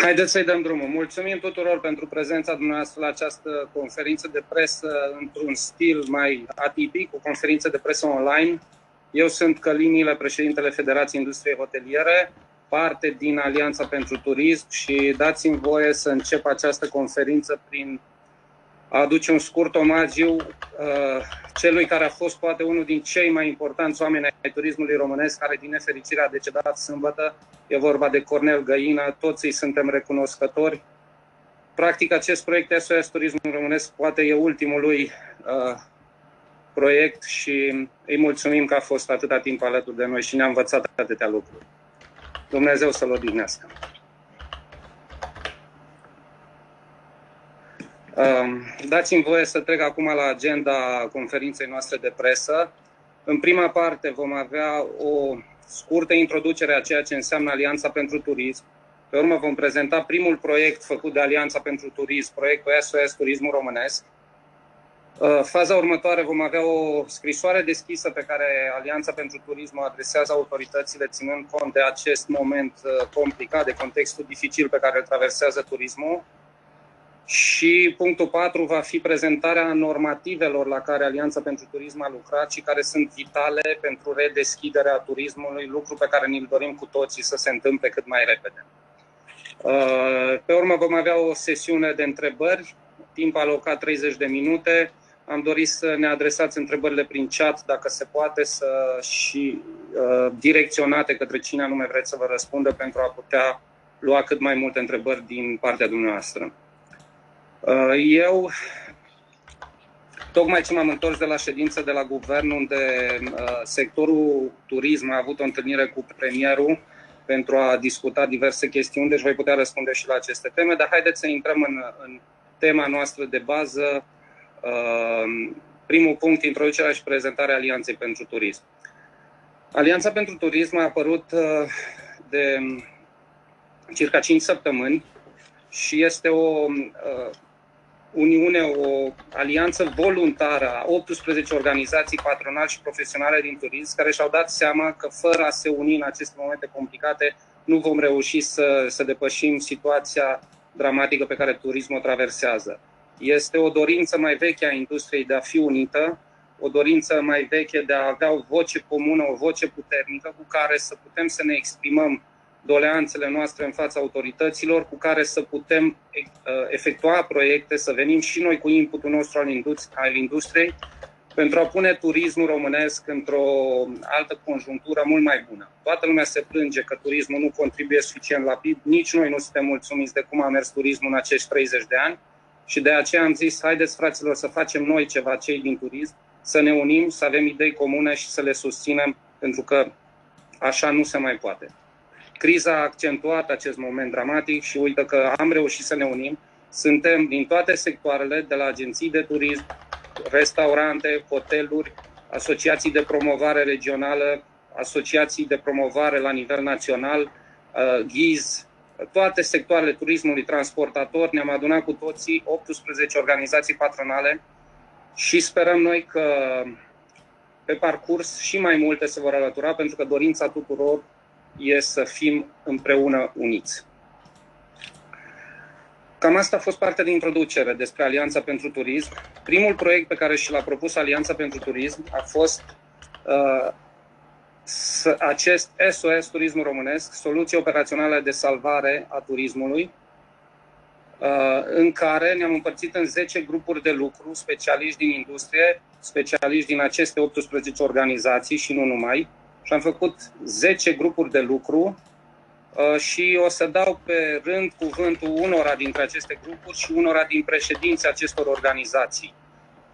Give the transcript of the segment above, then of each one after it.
Haideți să-i dăm drumul. Mulțumim tuturor pentru prezența dumneavoastră la această conferință de presă într-un stil mai atipic, o conferință de presă online. Eu sunt Călinile, președintele Federației Industriei Hoteliere, parte din Alianța pentru Turism și dați-mi voie să încep această conferință prin a aduce un scurt omagiu uh, celui care a fost poate unul din cei mai importanți oameni ai turismului românesc, care din nefericire a decedat sâmbătă. E vorba de Cornel Găină, toți îi suntem recunoscători. Practic, acest proiect SOS Turismul Românesc poate e ultimul lui uh, proiect și îi mulțumim că a fost atâta timp alături de noi și ne-a învățat atâtea lucruri. Dumnezeu să-l odihnească. Dați-mi voie să trec acum la agenda conferinței noastre de presă. În prima parte vom avea o scurtă introducere a ceea ce înseamnă Alianța pentru Turism. Pe urmă vom prezenta primul proiect făcut de Alianța pentru Turism, proiectul SOS Turismul Românesc. Uh, faza următoare vom avea o scrisoare deschisă pe care Alianța pentru Turism o adresează autoritățile, ținând cont de acest moment uh, complicat, de contextul dificil pe care îl traversează turismul. Și punctul 4 va fi prezentarea normativelor la care Alianța pentru Turism a lucrat și care sunt vitale pentru redeschiderea turismului, lucru pe care ne-l dorim cu toții să se întâmple cât mai repede. Uh, pe urmă vom avea o sesiune de întrebări, timp alocat 30 de minute. Am dorit să ne adresați întrebările prin chat, dacă se poate, să și uh, direcționate către cine anume vreți să vă răspundă pentru a putea lua cât mai multe întrebări din partea dumneavoastră. Uh, eu, tocmai ce m-am întors de la ședință de la guvern, unde uh, sectorul turism a avut o întâlnire cu premierul pentru a discuta diverse chestiuni, deci voi putea răspunde și la aceste teme, dar haideți să intrăm în, în tema noastră de bază. Uh, primul punct, introducerea și prezentarea Alianței pentru Turism. Alianța pentru Turism a apărut de circa 5 săptămâni și este o Uniune, o alianță voluntară a 18 organizații patronale și profesionale din turism care și-au dat seama că fără a se uni în aceste momente complicate nu vom reuși să, să depășim situația dramatică pe care turismul o traversează. Este o dorință mai veche a industriei de a fi unită, o dorință mai veche de a avea o voce comună, o voce puternică cu care să putem să ne exprimăm doleanțele noastre în fața autorităților cu care să putem uh, efectua proiecte, să venim și noi cu inputul nostru al, industri- al industriei pentru a pune turismul românesc într-o altă conjunctură mult mai bună. Toată lumea se plânge că turismul nu contribuie suficient la PIB, nici noi nu suntem mulțumiți de cum a mers turismul în acești 30 de ani și de aceea am zis, haideți fraților să facem noi ceva, cei din turism, să ne unim, să avem idei comune și să le susținem, pentru că așa nu se mai poate. Criza a accentuat acest moment dramatic și uite că am reușit să ne unim. Suntem din toate sectoarele, de la agenții de turism, restaurante, hoteluri, asociații de promovare regională, asociații de promovare la nivel național, uh, ghiz, toate sectoarele turismului, transportator, ne-am adunat cu toții 18 organizații patronale și sperăm noi că pe parcurs și mai multe se vor alătura, pentru că dorința tuturor e să fim împreună uniți. Cam asta a fost partea din introducere despre Alianța pentru Turism. Primul proiect pe care și l-a propus Alianța pentru Turism a fost uh, acest SOS Turismul Românesc, soluție operațională de salvare a turismului, uh, în care ne-am împărțit în 10 grupuri de lucru, specialiști din industrie, specialiști din aceste 18 organizații și nu numai, și am făcut 10 grupuri de lucru uh, și o să dau pe rând cuvântul unora dintre aceste grupuri și unora din președinții acestor organizații.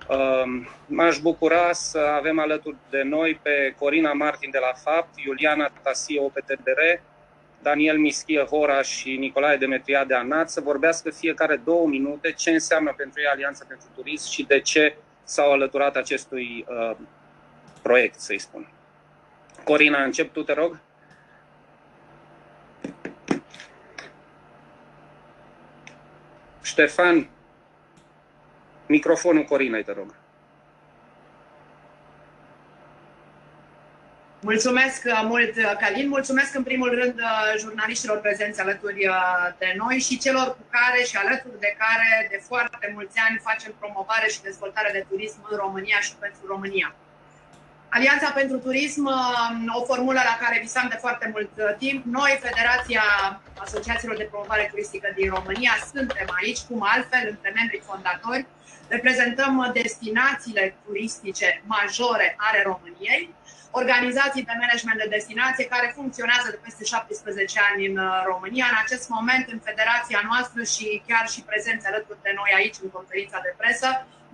Uh, m-aș bucura să avem alături de noi pe Corina Martin de la FAPT, Iuliana Tasie OPTDR, Daniel Mischie Hora și Nicolae Demetria de ANAT să vorbească fiecare două minute ce înseamnă pentru ei Alianța pentru Turism și de ce s-au alăturat acestui uh, proiect, să-i spun. Corina, încep tu, te rog. Ștefan, microfonul Corinei, te rog. Mulțumesc uh, mult, uh, Calin. Mulțumesc în primul rând uh, jurnaliștilor prezenți alături de noi și celor cu care și alături de care de foarte mulți ani facem promovare și dezvoltare de turism în România și pentru România. Alianța pentru Turism, o formulă la care visam de foarte mult timp. Noi, Federația Asociațiilor de Promovare Turistică din România, suntem aici, cum altfel, între membrii fondatori, reprezentăm destinațiile turistice majore ale României organizații de management de destinație care funcționează de peste 17 ani în uh, România. În acest moment, în federația noastră și chiar și prezenți alături de noi aici în conferința de presă,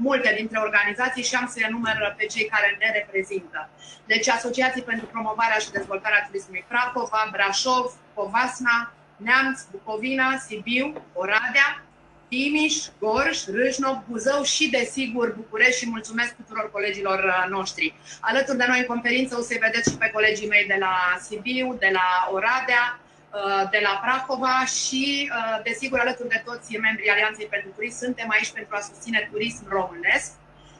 multe dintre organizații și am să enumăr pe cei care ne reprezintă. Deci Asociații pentru promovarea și dezvoltarea turismului Prahova, Brașov, Povasna, Neamț, Bucovina, Sibiu, Oradea, Timiș, Gorj, Râșnov, Buzău și, desigur, București și mulțumesc tuturor colegilor uh, noștri. Alături de noi în conferință o să-i vedeți și pe colegii mei de la Sibiu, de la Oradea, uh, de la Prahova și, uh, desigur, alături de toți membrii Alianței pentru Turism, suntem aici pentru a susține turism românesc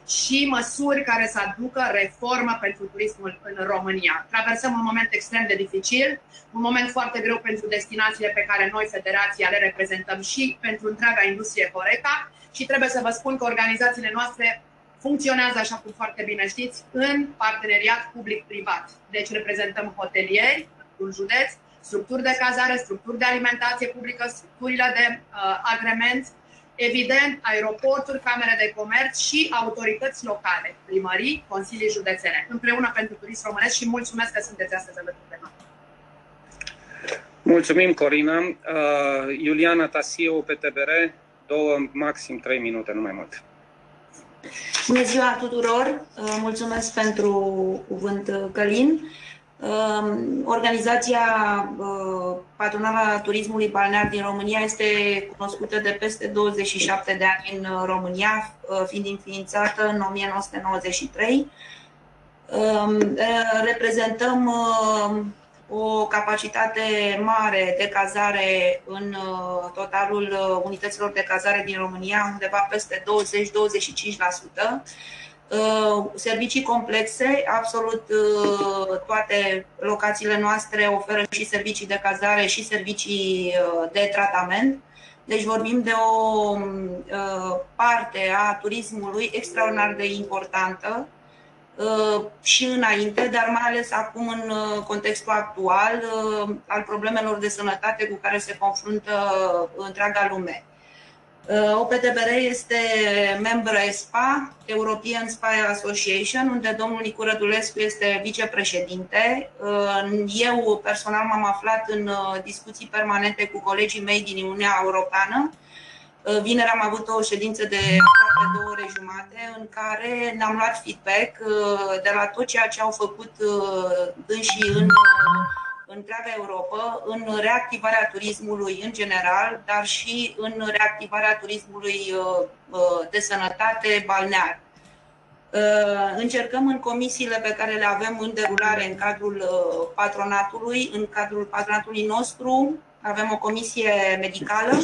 și măsuri care să aducă reformă pentru turismul în România. Traversăm un moment extrem de dificil, un moment foarte greu pentru destinațiile pe care noi, Federația, le reprezentăm și pentru întreaga industrie Horeca și trebuie să vă spun că organizațiile noastre funcționează, așa cum foarte bine știți, în parteneriat public-privat. Deci reprezentăm hotelieri în județ, structuri de cazare, structuri de alimentație publică, structurile de uh, agrement, evident, aeroporturi, camere de comerț și autorități locale, primării, consilii județene, împreună pentru turism românesc și mulțumesc că sunteți astăzi alături de noi. Mulțumim, Corina. Uh, Iuliana Tasiu, PTBR, două, maxim trei minute, nu mai mult. Bună ziua tuturor! Uh, mulțumesc pentru cuvânt, uh, Călin. Ehm, organizația uh, Patronala Turismului Balnear din România este cunoscută de peste 27 de ani în uh, România, uh, fiind înființată în 1993. Ehm, reprezentăm o capacitate mare de cazare în totalul unităților de cazare din România, undeva peste 20-25%. Uh, servicii complexe, absolut uh, toate locațiile noastre oferă și servicii de cazare și servicii uh, de tratament. Deci vorbim de o parte a turismului extraordinar de importantă și înainte, dar mai ales acum în contextul actual al problemelor de sănătate cu care se confruntă întreaga lume. Uh, OPTBR este membră ESPA, European Spy Association, unde domnul Nicu Rădulescu este vicepreședinte. Uh, eu personal m-am aflat în uh, discuții permanente cu colegii mei din Uniunea Europeană. Vineri am avut o ședință de aproape două ore jumate în care ne-am luat feedback de la tot ceea ce au făcut dânsii în întreaga Europa în reactivarea turismului în general, dar și în reactivarea turismului uh, uh, de sănătate balnear. Uh, încercăm în comisiile pe care le avem în derulare în cadrul patronatului, în cadrul patronatului nostru, avem o comisie medicală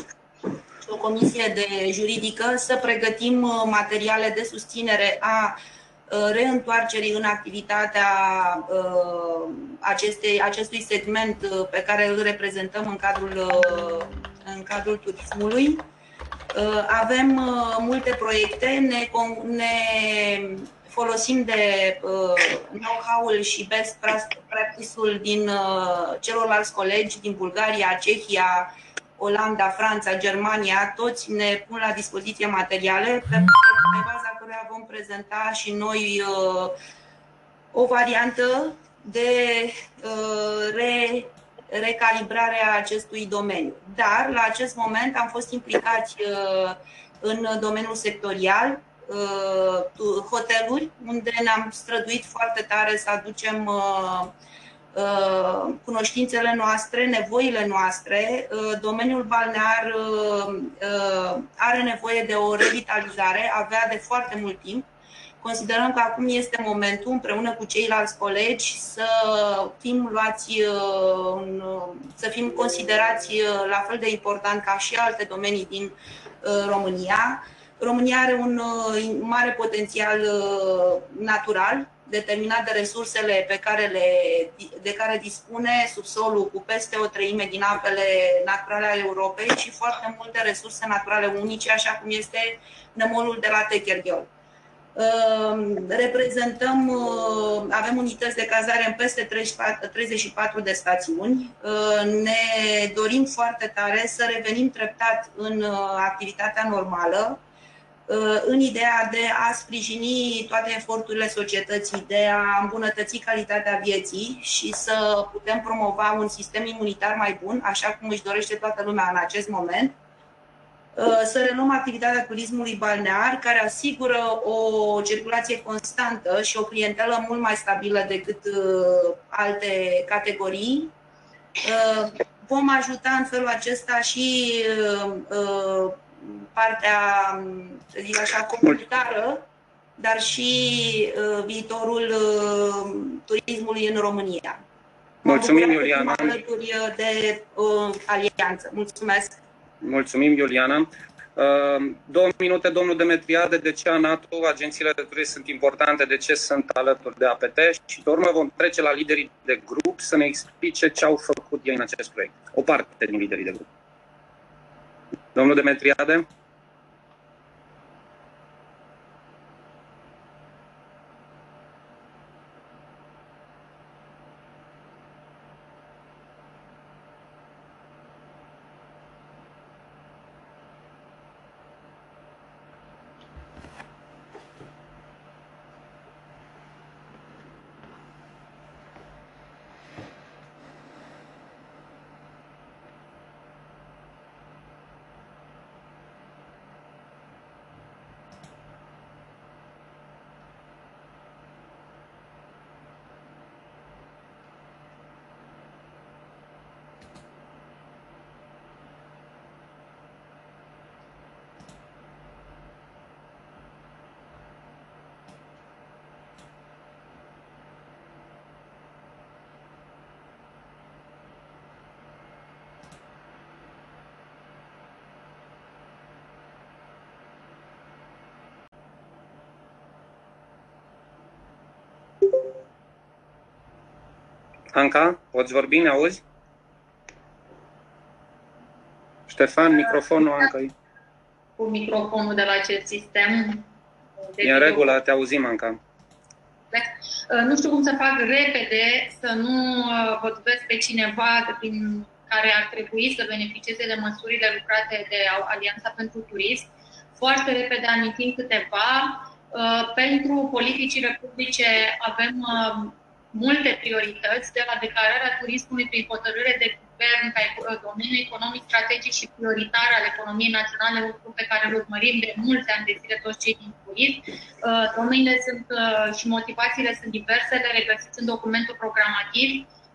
și o comisie de juridică să pregătim materiale de susținere a Uh, reîntoarcerii în activitatea uh, acestei, acestui segment uh, pe care îl reprezentăm în cadrul, în cadrul turismului. Avem multe proiecte, ne, ne folosim de know-how-ul și best practice-ul din celorlalți colegi din Bulgaria, Cehia, Olanda, Franța, Germania, toți ne pun la dispoziție materiale pe, pe baza căruia vom prezenta și noi uh, o variantă de uh, re, recalibrare a acestui domeniu. Dar, la acest moment, am fost implicați uh, în domeniul sectorial, uh, hoteluri, unde ne-am străduit foarte tare să aducem uh, Uh, cunoștințele noastre, nevoile noastre. Uh, domeniul balnear uh, are nevoie de o revitalizare, avea de foarte mult timp. Considerăm că acum este momentul, împreună cu ceilalți colegi, să fim luați, să fim considerați la fel de important ca și alte domenii din România. România are un mare potențial natural, determinat de resursele pe care le, de care dispune subsolul cu peste o treime din apele naturale ale Europei și foarte multe resurse naturale unice, așa cum este nămolul de la Techergheol. Ehm, reprezentăm, uh, avem unități de cazare în peste 34 de stațiuni. Ehm, ne dorim foarte tare să revenim treptat în uh, activitatea normală, uh, în ideea de a sprijini toate eforturile societății, de a îmbunătăți calitatea vieții și să putem promova un sistem imunitar mai bun, așa cum își dorește toată lumea în acest moment Uh, să reluăm activitatea turismului balnear, care asigură o circulație constantă și o clientelă mult mai stabilă decât uh, alte categorii. Uh, vom ajuta în felul acesta și partea, să zic așa, comunitară, dar și viitorul turismului în România. Mulțumim, Iuliana. Alături de uh, alianță. Mulțumesc. Mulțumim, Iuliana. Uh, două minute, domnul Demetriade, de ce NATO, agențiile de turism sunt importante, de ce sunt alături de APT și pe urmă vom trece la liderii de grup să ne explice ce au făcut ei în acest proiect. O parte din liderii de grup. Domnul Demetriade? Anca, poți vorbi, ne auzi? Ștefan, microfonul Anca. Cu microfonul de la acest sistem. E în regulă, te auzim, Anca. Uh, nu știu cum să fac repede, să nu uh, vorbesc pe cineva prin care ar trebui să beneficieze de măsurile lucrate de Alianța pentru Turism. Foarte repede amintim câteva. Uh, pentru politicile publice avem multe priorități, de la declararea turismului prin hotărâre de guvern ca domeniu economic strategic și prioritar al economiei naționale, lucru pe care îl urmărim de mulți ani de zile toți cei din turism. Uh, domeniile sunt uh, și motivațiile sunt diverse, le regăsiți în documentul programativ.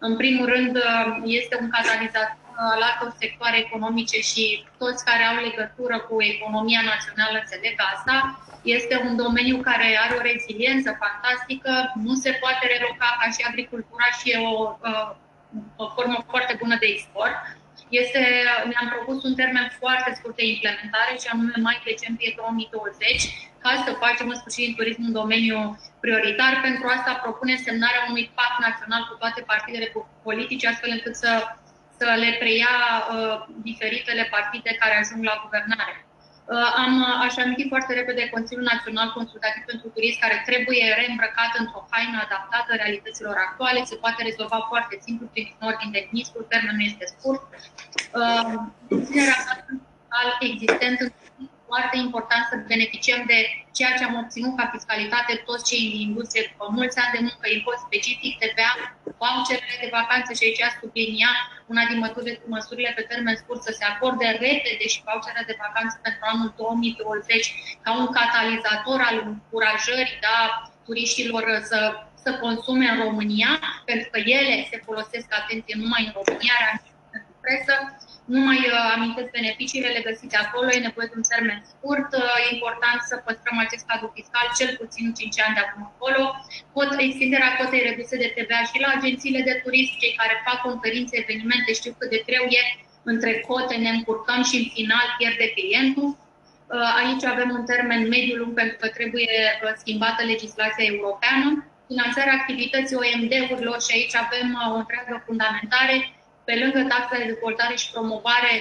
În primul rând, uh, este un catalizator al altor sectoare economice și toți care au legătură cu economia națională înțeleg asta. Este un domeniu care are o reziliență fantastică, nu se poate reloca ca și agricultura și e o, o formă foarte bună de export. Este, ne-am propus un termen foarte scurt de implementare și anume mai decembrie 2020, ca să facem în sfârșit în turism un domeniu prioritar. Pentru asta propune semnarea unui pact național cu toate partidele politice, astfel încât să, să le preia uh, diferitele partide care ajung la guvernare. Uh, am, uh, aș aminti foarte repede Consiliul Național Consultativ pentru Turism, care trebuie reîmbrăcat într-o haină adaptată realităților actuale. Se poate rezolva foarte simplu prin ordin de ministru, termenul este scurt. Ținerea uh, existent în foarte important să beneficiem de ceea ce am obținut ca fiscalitate toți cei din industrie. După mulți ani de muncă, import specific, TVA, voucherele de vacanță și aici sublinia una din măsurile pe termen scurt să se acorde repede și voucherele de vacanță pentru anul 2020 ca un catalizator al încurajării da, turiștilor să să consume în România, pentru că ele se folosesc, atenție, numai în România, pentru presă, nu mai uh, amintesc beneficiile, le găsiți acolo, e nevoie de un termen scurt, uh, e important să păstrăm acest cadru fiscal cel puțin 5 ani de acum încolo, pot extinderea cotei reduse de TVA și la agențiile de turism, cei care fac conferințe, evenimente, știu cât de greu e, între cote ne încurcăm și în final pierde clientul. Uh, aici avem un termen mediu lung pentru că trebuie schimbată legislația europeană. Finanțarea activității OMD-urilor și aici avem o întreagă fundamentare, pe lângă taxa de dezvoltare și promovare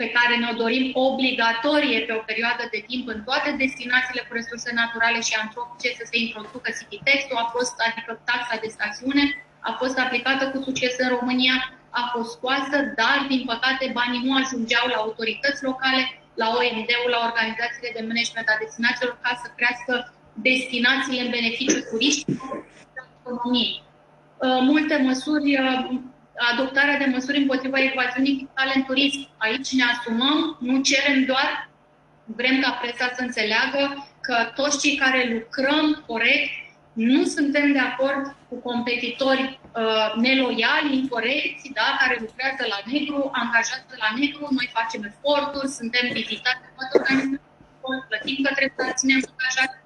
pe care ne-o dorim obligatorie pe o perioadă de timp în toate destinațiile cu resurse naturale și antropice să se introducă City-textul, a fost, adică taxa de stațiune, a fost aplicată cu succes în România, a fost scoasă, dar, din păcate, banii nu ajungeau la autorități locale, la OMD-ul, la organizațiile de management a destinațiilor, ca să crească destinațiile în beneficiu turiștilor și economiei. Uh, multe măsuri uh, adoptarea de măsuri împotriva evaziunii fiscale în turism. Aici ne asumăm, nu cerem doar, vrem ca presa să înțeleagă că toți cei care lucrăm corect nu suntem de acord cu competitori uh, neloiali, incorecți, da, care lucrează la negru, angajați la negru, noi facem eforturi, suntem vizitați de toate organizațiile, plătim că trebuie să ținem angajați,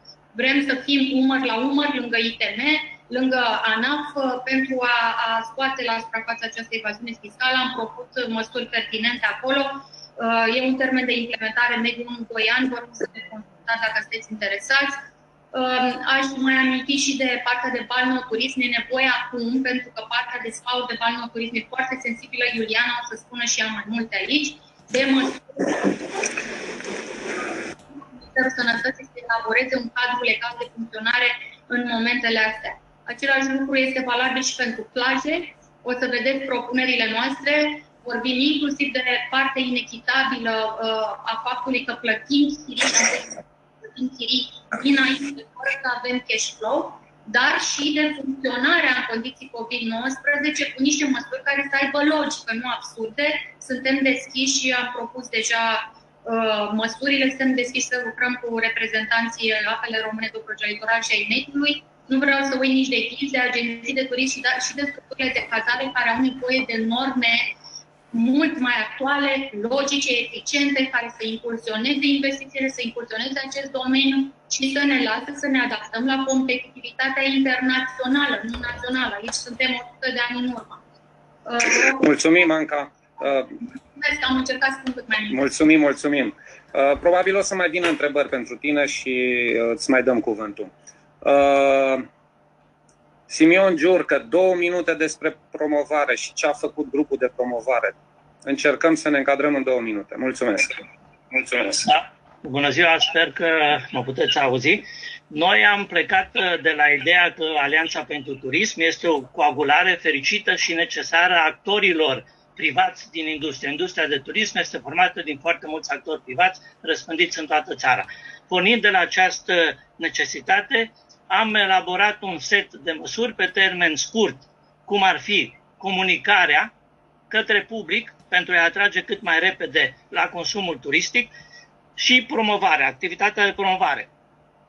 vrem să fim umăr la umăr lângă ITM, lângă ANAF pentru a, a scoate la suprafață această evaziune fiscală. Am propus măsuri pertinente acolo. Uh, e un termen de implementare mediu 1-2 ani, vă rog să ne consultați dacă sunteți interesați. Uh, aș mai aminti și de partea de balneoturism. E nevoie acum, pentru că partea de spa de balneoturism e foarte sensibilă. Iuliana o să spună și ea mai multe aici. De măsuri Ministerul Sănătății să elaboreze un cadru legal de funcționare în momentele astea. Același lucru este valabil și pentru plaje. O să vedeți propunerile noastre. Vorbim inclusiv de partea inechitabilă uh, a faptului că plătim chirii, plătim chirii dinainte fără să avem cash flow, dar și de funcționarea în condiții COVID-19 cu niște măsuri care să aibă logică, nu absurde. Suntem deschiși și am propus deja uh, măsurile, suntem deschiși să lucrăm cu reprezentanții apele române de litoral și ai mediului, nu vreau să uit nici de echipi, de agenții de turism și, da, și de structurile de cazare care au nevoie de norme mult mai actuale, logice, eficiente, care să impulsioneze investițiile, să impulsioneze acest domeniu și să ne lasă să ne adaptăm la competitivitatea internațională, nu națională. Aici suntem 100 de ani în urmă. Uh, mulțumim, Anca. Uh, mulțumesc, am încercat să spun cât mai mult. Mulțumim, mulțumim. Uh, probabil o să mai vină întrebări pentru tine și îți mai dăm cuvântul. Uh, Simion Giurcă, două minute despre promovare și ce a făcut grupul de promovare. Încercăm să ne încadrăm în două minute. Mulțumesc. Mulțumesc. Da. Bună ziua, sper că mă puteți auzi. Noi am plecat uh, de la ideea că Alianța pentru Turism este o coagulare fericită și necesară a actorilor privați din industrie. Industria de turism este formată din foarte mulți actori privați răspândiți în toată țara. Pornind de la această necesitate, am elaborat un set de măsuri pe termen scurt, cum ar fi comunicarea către public pentru a atrage cât mai repede la consumul turistic și promovarea, activitatea de promovare.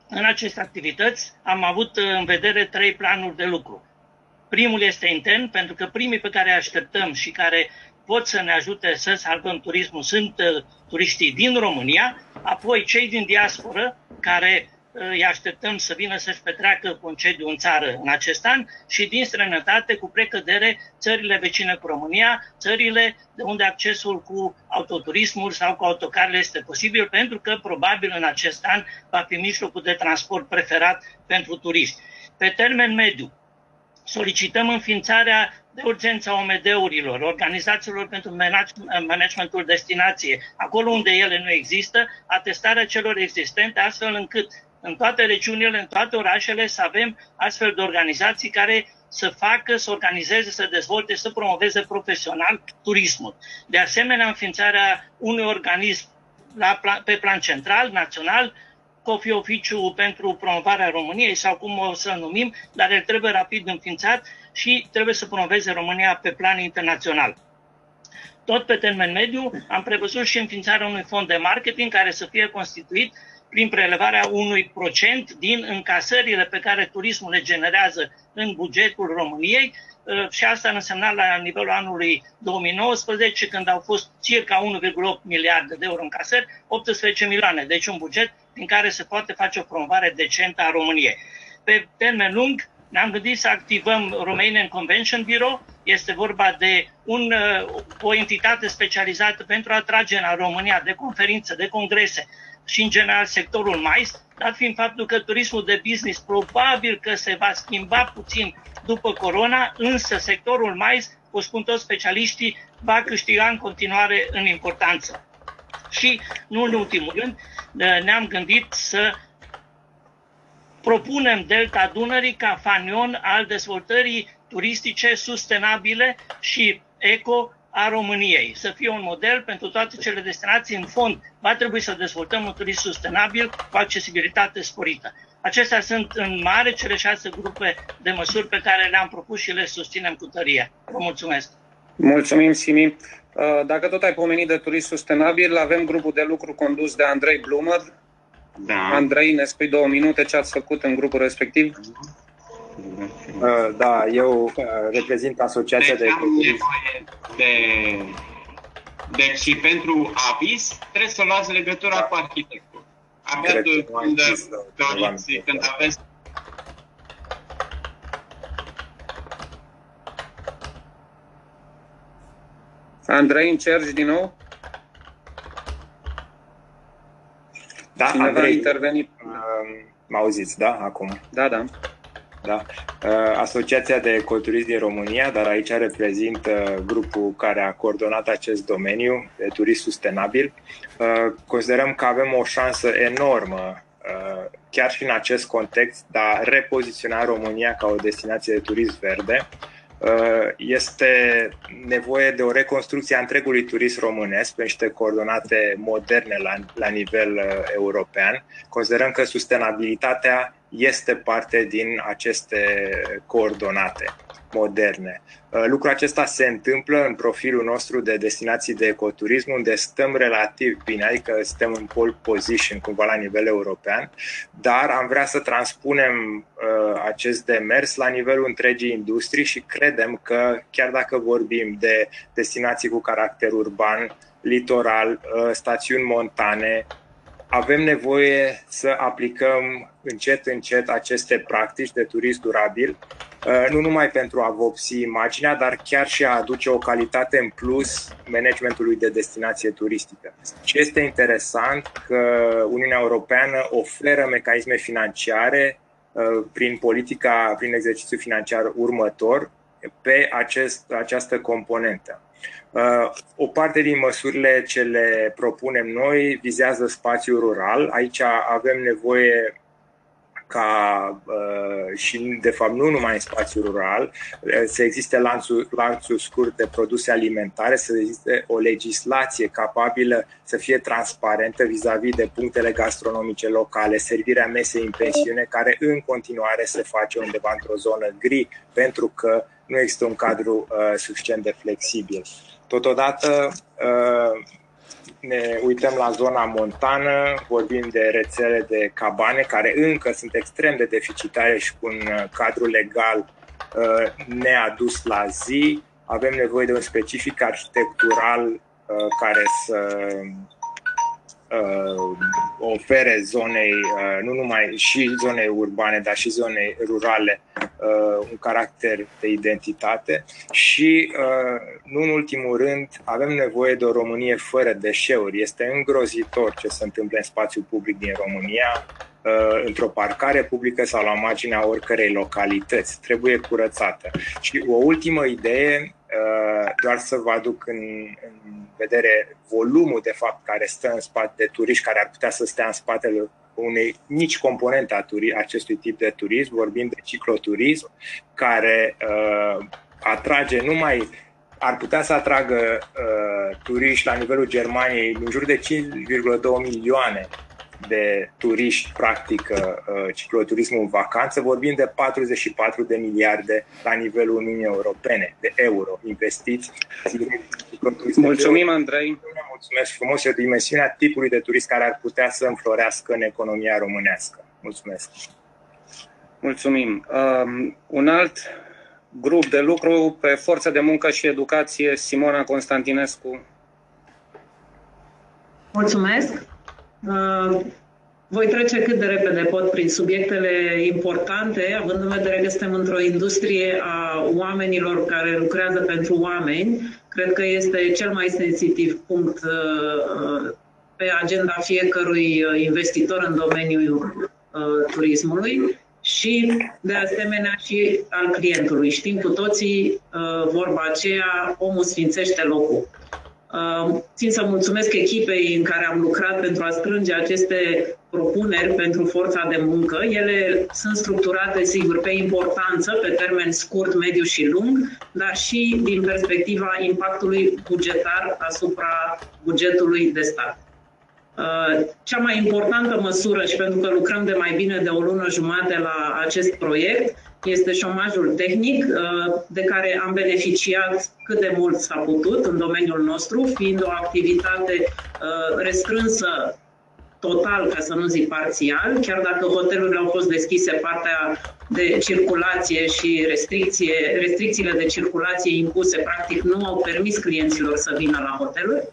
În aceste activități am avut în vedere trei planuri de lucru. Primul este intern, pentru că primii pe care îi așteptăm și care pot să ne ajute să salvăm turismul sunt uh, turiștii din România, apoi cei din diasporă care îi așteptăm să vină să-și petreacă concediu în țară în acest an și din străinătate, cu precădere, țările vecine cu România, țările de unde accesul cu autoturismul sau cu autocarele este posibil, pentru că probabil în acest an va fi mijlocul de transport preferat pentru turiști. Pe termen mediu, solicităm înființarea de urgență a OMD-urilor, organizațiilor pentru managementul destinație, acolo unde ele nu există, atestarea celor existente, astfel încât în toate regiunile, în toate orașele, să avem astfel de organizații care să facă, să organizeze, să dezvolte, să promoveze profesional turismul. De asemenea, înființarea unui organism la, pe plan central, național, Cofi Oficiu pentru promovarea României sau cum o să numim, dar el trebuie rapid înființat și trebuie să promoveze România pe plan internațional. Tot pe termen mediu am prevăzut și înființarea unui fond de marketing care să fie constituit prin prelevarea unui procent din încasările pe care turismul le generează în bugetul României uh, și asta însemna la nivelul anului 2019, când au fost circa 1,8 miliarde de euro încasări, 18 milioane. Deci un buget din care se poate face o promovare decentă a României. Pe termen lung, ne-am gândit să activăm Romanian Convention Bureau. Este vorba de un, o entitate specializată pentru a atrage la România de conferințe, de congrese și, în general, sectorul mais, dat fiind faptul că turismul de business probabil că se va schimba puțin după corona, însă sectorul mais, o spun toți specialiștii, va câștiga în continuare în importanță. Și, nu în ultimul rând, ne-am gândit să propunem Delta Dunării ca fanion al dezvoltării turistice sustenabile și eco a României, să fie un model pentru toate cele destinații. În fond, va trebui să dezvoltăm un turism sustenabil cu accesibilitate sporită. Acestea sunt în mare cele șase grupe de măsuri pe care le-am propus și le susținem cu tărie. Vă mulțumesc! Mulțumim, Simi! Uh, dacă tot ai pomenit de turism sustenabil, avem grupul de lucru condus de Andrei Blumer. Da. Andrei, ne spui două minute ce ați făcut în grupul respectiv? Uh, da, eu uh, reprezint asociația deci de... de... Deci și pentru aviz trebuie să luați legătura da. cu arhitectul. Abia când, doriți, când aveți Andrei, încerci din nou? Da, Cineva Andrei, a intervenit. Uh, mă auziți, da, acum? Da, da. Da? Uh, Asociația de Ecoturism din România, dar aici reprezint uh, grupul care a coordonat acest domeniu de turism sustenabil. Uh, considerăm că avem o șansă enormă chiar și în acest context, de a repoziționa România ca o destinație de turism verde. Este nevoie de o reconstrucție a întregului turism românesc pe niște coordonate moderne la, la nivel european. Considerăm că sustenabilitatea este parte din aceste coordonate moderne. Uh, lucrul acesta se întâmplă în profilul nostru de destinații de ecoturism, unde stăm relativ bine, adică suntem în pole position cumva la nivel european, dar am vrea să transpunem uh, acest demers la nivelul întregii industrii și credem că chiar dacă vorbim de destinații cu caracter urban, litoral, uh, stațiuni montane, avem nevoie să aplicăm încet, încet aceste practici de turism durabil, uh, nu numai pentru a vopsi imaginea, dar chiar și a aduce o calitate în plus managementului de destinație turistică. Ce este interesant că Uniunea Europeană oferă mecanisme financiare uh, prin politica, prin exercițiul financiar următor pe acest, această componentă. Uh, o parte din măsurile ce le propunem noi vizează spațiul rural. Aici avem nevoie ca uh, și de fapt nu numai în spațiul rural, uh, să existe lanțuri, lanțuri scurt de produse alimentare, să existe o legislație capabilă să fie transparentă vis-a-vis de punctele gastronomice locale, servirea mesei în pensiune, care în continuare se face undeva într-o zonă gri, pentru că nu există un cadru uh, suficient de flexibil. Totodată, uh, ne uităm la zona montană, vorbim de rețele de cabane care încă sunt extrem de deficitare și cu un uh, cadru legal uh, neadus la zi. Avem nevoie de un specific arhitectural care să uh, ofere zonei, uh, nu numai și zonei urbane, dar și zonei rurale, uh, un caracter de identitate și, uh, nu în ultimul rând, avem nevoie de o Românie fără deșeuri. Este îngrozitor ce se întâmplă în spațiul public din România, uh, într-o parcare publică sau la marginea oricărei localități. Trebuie curățată. Și o ultimă idee, uh, doar să vă aduc în, în vedere volumul de fapt care stă în spate de turiști, care ar putea să stea în spatele unei mici componente a turi- acestui tip de turism, vorbim de cicloturism, care uh, atrage numai ar putea să atragă uh, turiști la nivelul Germaniei în jur de 5,2 milioane de turiști practică uh, cicloturismul în vacanță, vorbim de 44 de miliarde la nivelul Uniunii Europene de euro investiți. Mulțumim, Andrei. Mulțumesc frumos. E o dimensiune a tipului de turist care ar putea să înflorească în economia românească. Mulțumesc. Mulțumim. Um, un alt grup de lucru pe forță de muncă și educație, Simona Constantinescu. Mulțumesc. Uh, voi trece cât de repede pot prin subiectele importante, având în vedere că suntem într-o industrie a oamenilor care lucrează pentru oameni. Cred că este cel mai sensitiv punct uh, pe agenda fiecărui uh, investitor în domeniul uh, turismului și, de asemenea, și al clientului. Știm cu toții vorba aceea, omul sfințește locul. Țin să mulțumesc echipei în care am lucrat pentru a strânge aceste propuneri pentru forța de muncă. Ele sunt structurate, sigur, pe importanță, pe termen scurt, mediu și lung, dar și din perspectiva impactului bugetar asupra bugetului de stat. Uh, cea mai importantă măsură, și pentru că lucrăm de mai bine de o lună jumate la acest proiect, este șomajul tehnic, uh, de care am beneficiat cât de mult s-a putut în domeniul nostru, fiind o activitate uh, restrânsă total, ca să nu zic parțial, chiar dacă hotelurile au fost deschise, partea de circulație și restricție, restricțiile de circulație impuse, practic, nu au permis clienților să vină la hoteluri.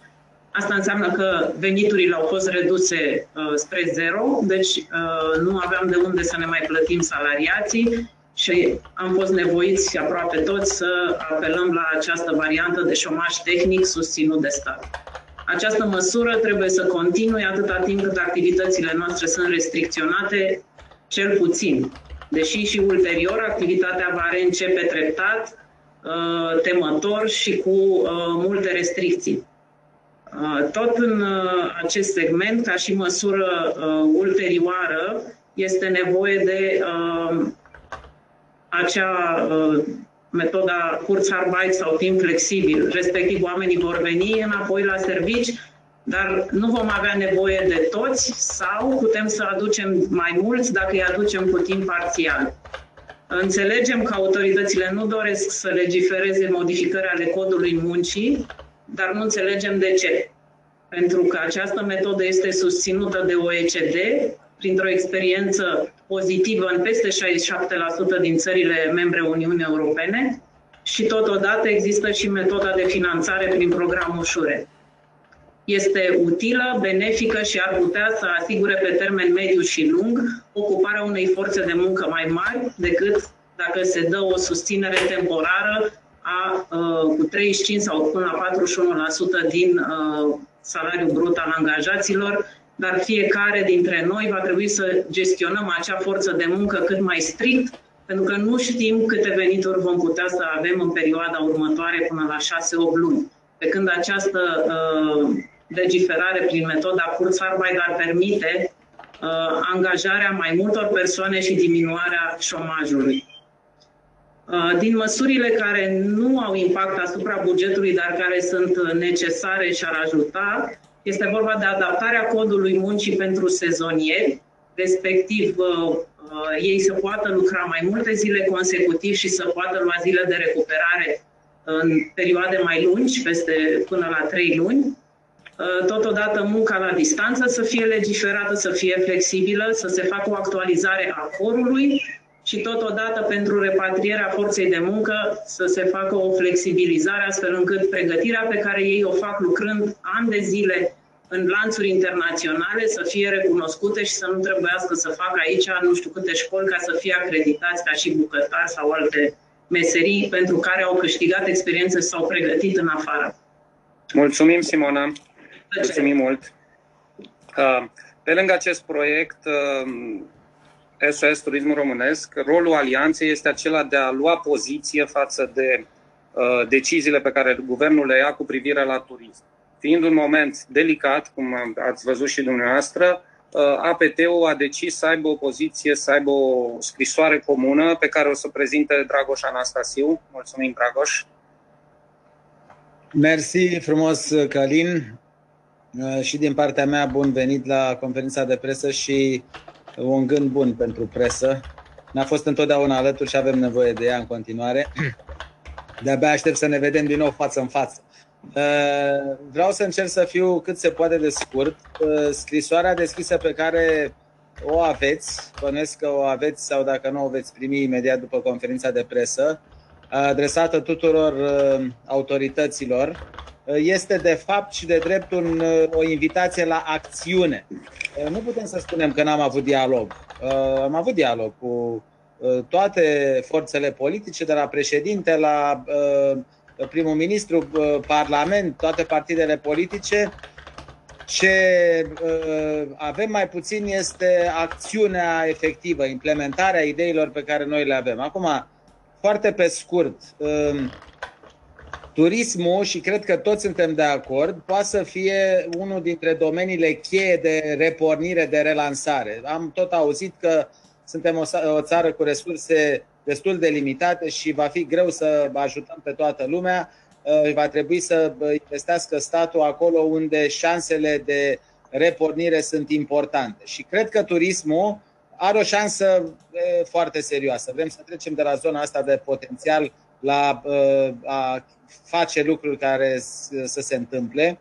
Asta înseamnă că veniturile au fost reduse uh, spre zero, deci uh, nu aveam de unde să ne mai plătim salariații și am fost nevoiți aproape toți să apelăm la această variantă de șomaj tehnic susținut de stat. Această măsură trebuie să continue atâta timp cât activitățile noastre sunt restricționate, cel puțin. Deși și ulterior activitatea va reîncepe treptat, uh, temător și cu uh, multe restricții. Uh, tot în acest segment, ca și măsură ulterioară, este nevoie de acea metoda Kurzarbeit sau timp flexibil, respectiv oamenii vor veni înapoi la servici, dar nu vom avea nevoie de toți sau putem să aducem mai mulți dacă îi aducem cu timp parțial. Înțelegem că autoritățile nu doresc să legifereze modificări ale codului muncii, dar nu înțelegem de ce. Pentru că această metodă este susținută de OECD printr-o experiență pozitivă în peste 67% din țările membre Uniunii Europene și totodată există și metoda de finanțare prin programul Șure. Este utilă, benefică și ar putea să asigure pe termen mediu și lung ocuparea unei forțe de muncă mai mari decât dacă se dă o susținere temporară a, uh, cu 35 sau până la 41% din uh, salariul brut al angajaților, dar fiecare dintre noi va trebui să gestionăm acea forță de muncă cât mai strict, pentru că nu știm câte venituri vom putea să avem în perioada următoare până la 6-8 luni. Pe când această uh, legiferare prin metoda Kurzarbeit ar permite uh, angajarea mai multor persoane și diminuarea șomajului. Uh, din măsurile care nu au impact asupra bugetului, dar care sunt necesare și ar ajuta, este vorba de adaptarea codului muncii pentru sezonieri, respectiv uh, uh, ei să poată lucra mai multe zile consecutiv și să poată lua zile de recuperare în perioade mai lungi, peste până la 3 luni. Uh, totodată munca la distanță să fie legiferată, să fie flexibilă, să se facă o actualizare a corului și totodată pentru repatrierea forței de muncă să se facă o flexibilizare astfel încât pregătirea pe care ei o fac lucrând ani de zile în lanțuri internaționale să fie recunoscute și să nu trebuiască să facă aici nu știu câte școli ca să fie acreditați ca și bucătari sau alte meserii pentru care au câștigat experiență și s-au pregătit în afară. Mulțumim, Simona. Mulțumim mult. Uh, pe lângă acest proiect, SOS uh, Turismul Românesc, rolul alianței este acela de a lua poziție față de uh, deciziile pe care guvernul le ia cu privire la turism fiind un moment delicat, cum ați văzut și dumneavoastră, uh, APT-ul a decis să aibă o poziție, să aibă o scrisoare comună pe care o să prezinte Dragoș Anastasiu. Mulțumim, Dragoș! Mersi frumos, Călin, uh, și din partea mea bun venit la conferința de presă și un gând bun pentru presă. N-a fost întotdeauna alături și avem nevoie de ea în continuare. De-abia aștept să ne vedem din nou față în față. Uh, vreau să încerc să fiu cât se poate de scurt. Uh, scrisoarea deschisă pe care o aveți, bănuiesc că o aveți sau dacă nu o veți primi imediat după conferința de presă, adresată tuturor autorităților este de fapt și de drept un, o invitație la acțiune. Nu putem să spunem că n-am avut dialog. Am avut dialog cu toate forțele politice, de la președinte la primul ministru, parlament, toate partidele politice. Ce avem mai puțin este acțiunea efectivă, implementarea ideilor pe care noi le avem. Acum, foarte pe scurt, Turismul, și cred că toți suntem de acord, poate să fie unul dintre domeniile cheie de repornire, de relansare. Am tot auzit că suntem o țară cu resurse destul de limitate și va fi greu să ajutăm pe toată lumea. Uh, va trebui să investească statul acolo unde șansele de repornire sunt importante. Și cred că turismul are o șansă foarte serioasă. Vrem să trecem de la zona asta de potențial la uh, a face lucruri care să se întâmple.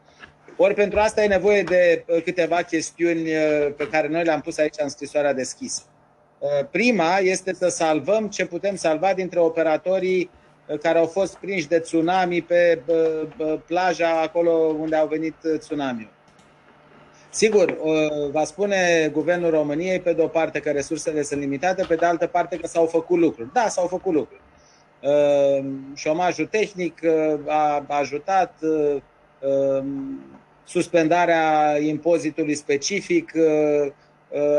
Ori pentru asta e nevoie de uh, câteva chestiuni uh, pe care noi le-am pus aici în scrisoarea deschisă. Prima este să salvăm ce putem salva dintre operatorii care au fost prinși de tsunami pe plaja acolo unde au venit tsunami. Sigur, va spune Guvernul României pe de o parte că resursele sunt limitate, pe de altă parte că s-au făcut lucruri. Da, s-au făcut lucruri. Ehm, șomajul tehnic uh, a ajutat uh, ehm, suspendarea impozitului specific uh,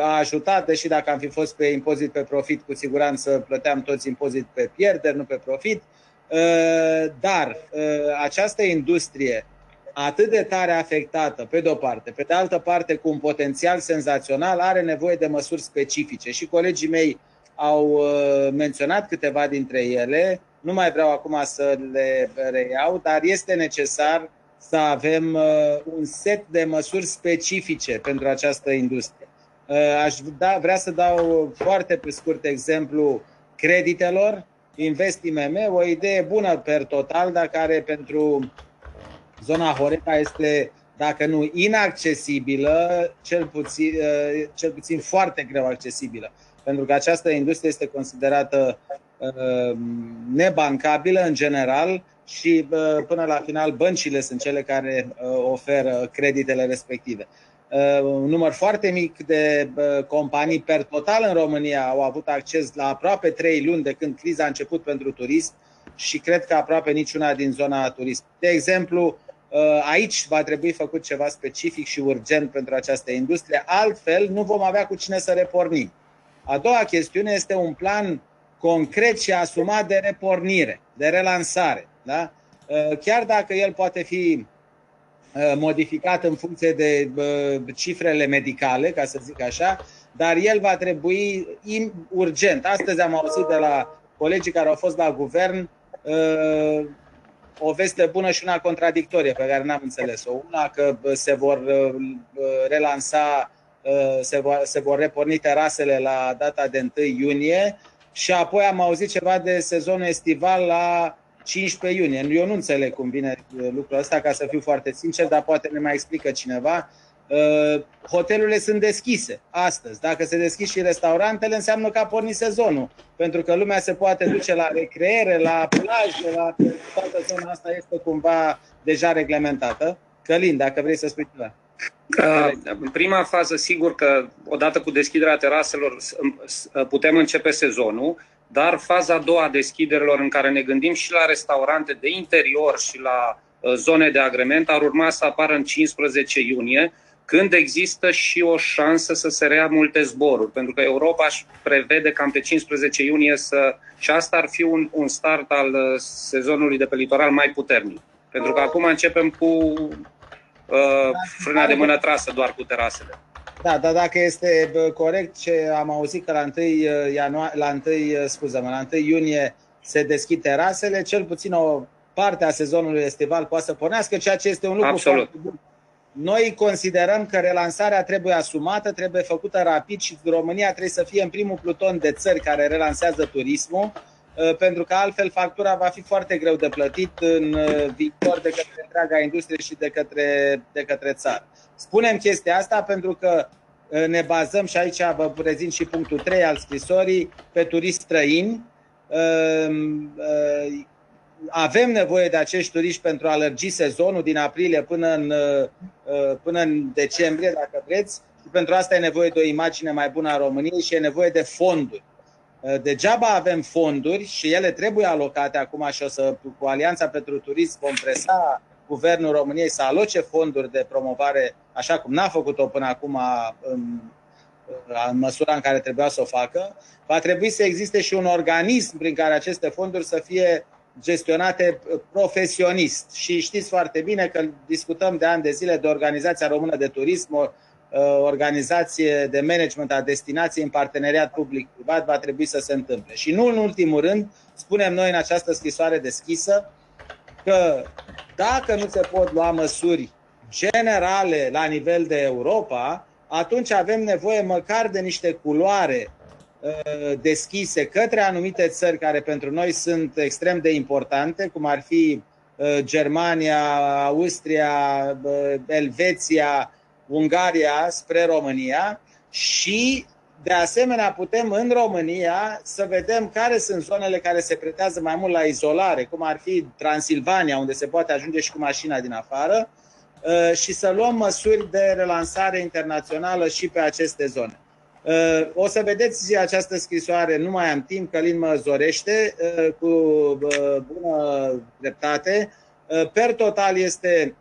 a ajutat, deși dacă am fi fost pe impozit pe profit, cu siguranță plăteam toți impozit pe pierderi, nu pe profit. Dar această industrie atât de tare afectată, pe de-o parte, pe de altă parte cu un potențial senzațional, are nevoie de măsuri specifice. Și colegii mei au uh, menționat câteva dintre ele, nu mai vreau acum să le reiau, dar este necesar să avem uh, un set de măsuri specifice pentru această industrie. Uh, aș da, vrea să dau foarte pe scurt exemplu creditelor, Invest IMM, o idee bună per total, dar care pentru zona Horeca este, dacă nu inaccesibilă, cel puțin, cel puțin foarte greu accesibilă pentru că această industrie este considerată uh, nebancabilă în general și uh, până la final băncile sunt cele care uh, oferă creditele respective. Un număr foarte mic de companii per total în România au avut acces la aproape trei luni de când criza a început pentru turism și cred că aproape niciuna din zona turism. De exemplu, aici va trebui făcut ceva specific și urgent pentru această industrie, altfel nu vom avea cu cine să repornim. A doua chestiune este un plan concret și asumat de repornire, de relansare. Da? Uh, chiar dacă el poate fi uh, modificat în funcție de uh, cifrele medicale, ca să zic așa, dar el va trebui urgent. Astăzi am auzit de la colegii care au fost la guvern o veste bună și una contradictorie pe care n-am înțeles-o. Una că se vor relansa Uh, se vor, se vor reporni terasele la data de 1 iunie și apoi am auzit ceva de sezonul estival la 15 iunie. Eu nu înțeleg cum vine uh, lucrul ăsta, ca să fiu foarte sincer, dar poate ne mai explică cineva. Uh, hotelurile sunt deschise astăzi. Dacă se deschid și restaurantele, înseamnă că a pornit sezonul. Pentru că lumea se poate duce la recreere, la plajă, la toată zona asta este cumva deja reglementată. Călin, dacă vrei să spui ceva. În prima fază, sigur că odată cu deschiderea teraselor putem începe sezonul, dar faza a doua a deschiderilor în care ne gândim și la restaurante de interior și la uh, zone de agrement ar urma să apară în 15 iunie, când există și o șansă să se rea multe zboruri, pentru că Europa își prevede cam pe 15 iunie să... și asta ar fi un, un start al uh, sezonului de pe litoral mai puternic. Pentru că acum începem cu uh, frâna de mână trasă doar cu terasele. Da, dar dacă este corect ce am auzit că la 1, uh, ianuar, la 1, uh, scuză la 1 iunie se deschid terasele, cel puțin o parte a sezonului estival poate să pornească, ceea ce este un lucru Absolut. foarte bun. Noi considerăm că relansarea trebuie asumată, trebuie făcută rapid și România trebuie să fie în primul pluton de țări care relansează turismul Uh, pentru că altfel factura va fi foarte greu de plătit în uh, viitor de către întreaga industrie și de către, de către țară. Spunem chestia asta pentru că uh, ne bazăm și aici vă prezint și punctul 3 al scrisorii pe turiști străini avem nevoie de acești turiști pentru a lărgi sezonul din aprilie până în, până în decembrie, dacă vreți, și pentru asta e nevoie de o imagine mai bună a României și e nevoie de fonduri. Degeaba avem fonduri și ele trebuie alocate acum și o să, cu Alianța pentru Turism vom presa Guvernul României să aloce fonduri de promovare, așa cum n-a făcut-o până acum în, în măsura în care trebuia să o facă, va trebui să existe și un organism prin care aceste fonduri să fie gestionate profesionist. Și știți foarte bine că discutăm de ani de zile de Organizația Română de Turism, o organizație de management a destinației în parteneriat public-privat, va trebui să se întâmple. Și nu în ultimul rând, spunem noi în această scrisoare deschisă că dacă nu se pot lua măsuri generale la nivel de Europa, atunci avem nevoie măcar de niște culoare uh, deschise către anumite țări care pentru noi sunt extrem de importante, cum ar fi uh, Germania, Austria, uh, Elveția, Ungaria spre România. Și de asemenea, putem în România să vedem care sunt zonele care se pretează mai mult la izolare, cum ar fi Transilvania, unde se poate ajunge și cu mașina din afară, uh, și să luăm măsuri de relansare internațională și pe aceste zone. Uh, o să vedeți această scrisoare, nu mai am timp, Călin mă zorește, uh, cu bună dreptate. Per total este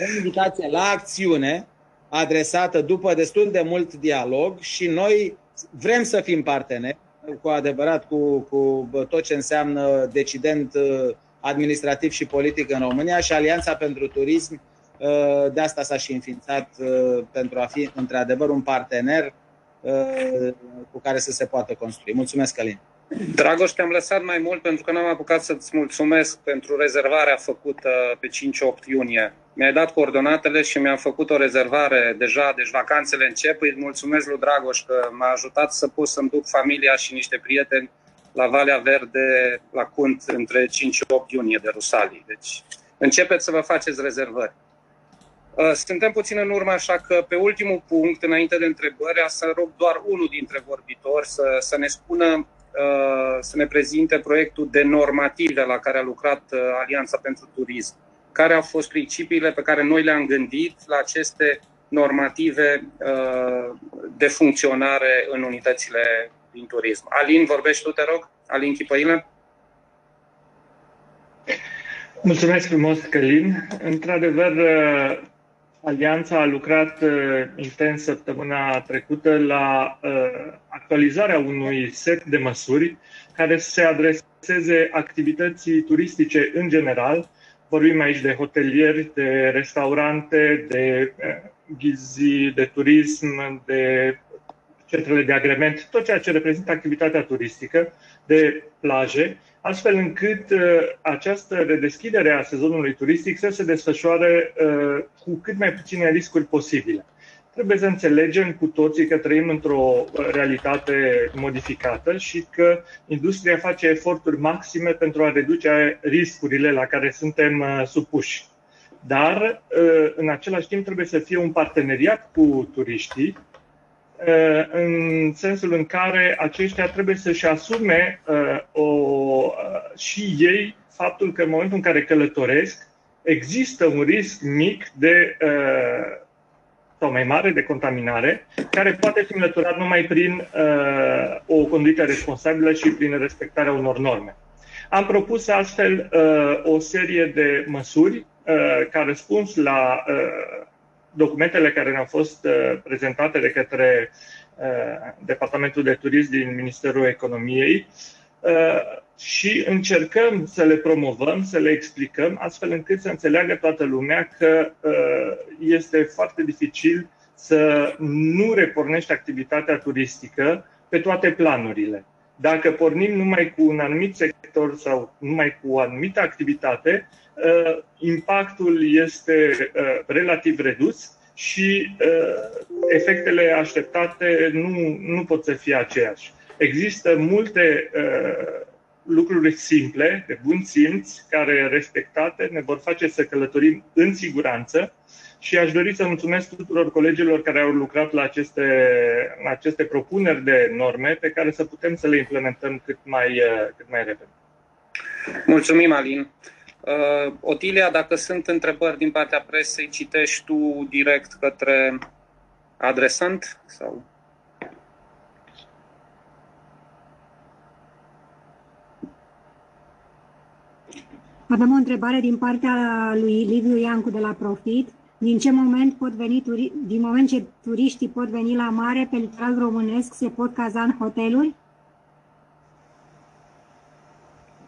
o invitație la acțiune, adresată după destul de mult dialog și noi vrem să fim parteneri cu adevărat cu, cu tot ce înseamnă decident uh, administrativ și politic în România și Alianța pentru Turism uh, de asta s-a și înființat uh, pentru a fi într-adevăr un partener cu care să se poată construi. Mulțumesc, Călin! Dragoș, te-am lăsat mai mult pentru că n-am apucat să-ți mulțumesc pentru rezervarea făcută pe 5-8 iunie. Mi-ai dat coordonatele și mi-am făcut o rezervare deja, deci vacanțele încep. Îi mulțumesc lui Dragoș că m-a ajutat să pot să-mi duc familia și niște prieteni la Valea Verde, la Cunt, între 5 și 8 iunie de Rusalii. Deci începeți să vă faceți rezervări. Uh, suntem puțin în urmă, așa că pe ultimul punct, înainte de întrebări, să rog doar unul dintre vorbitori să, să ne spună Uh, să ne prezinte proiectul de normative la care a lucrat uh, Alianța pentru Turism. Care au fost principiile pe care noi le-am gândit la aceste normative uh, de funcționare în unitățile din turism. Alin, vorbești tu, te rog? Alin Chipăile? Mulțumesc frumos, Călin. Într-adevăr, Alianța a lucrat uh, intens săptămâna trecută la uh, actualizarea unui set de măsuri care să se adreseze activității turistice în general. Vorbim aici de hotelieri, de restaurante, de uh, ghizi, de turism, de centrele de agrement, tot ceea ce reprezintă activitatea turistică, de plaje astfel încât uh, această redeschidere a sezonului turistic să se desfășoare uh, cu cât mai puține riscuri posibile. Trebuie să înțelegem cu toții că trăim într-o realitate modificată și că industria face eforturi maxime pentru a reduce riscurile la care suntem uh, supuși. Dar, în același timp, trebuie să fie un parteneriat cu turiștii Uh, în sensul în care aceștia trebuie să-și asume uh, o, uh, și ei faptul că în momentul în care călătoresc există un risc mic de sau mai mare de contaminare, care poate fi înlăturat numai prin o conduită responsabilă și prin respectarea unor norme. Am propus astfel o serie de măsuri ca răspuns la documentele care ne-au fost uh, prezentate de către uh, Departamentul de Turism din Ministerul Economiei uh, și încercăm să le promovăm, să le explicăm, astfel încât să înțeleagă toată lumea că este foarte dificil să nu repornești activitatea turistică pe toate planurile. Dacă pornim numai cu un anumit sector sau numai cu o anumită activitate, uh, impactul este uh, relativ redus și uh, efectele așteptate nu, nu pot să fie aceeași. Există multe lucruri simple, de bun simț, care respectate ne vor face să călătorim în siguranță și aș dori să mulțumesc tuturor colegilor care au lucrat la aceste, la aceste propuneri de norme pe care să putem să le implementăm cât mai, cât mai repede. Mulțumim, Alin. Uh, Otilia, dacă sunt întrebări din partea presei, citești tu direct către adresant? sau? Avem o întrebare din partea lui Liviu Iancu de la Profit. Din ce moment pot veni turi- din moment ce turiștii pot veni la mare pe litoral românesc, se pot caza în hoteluri?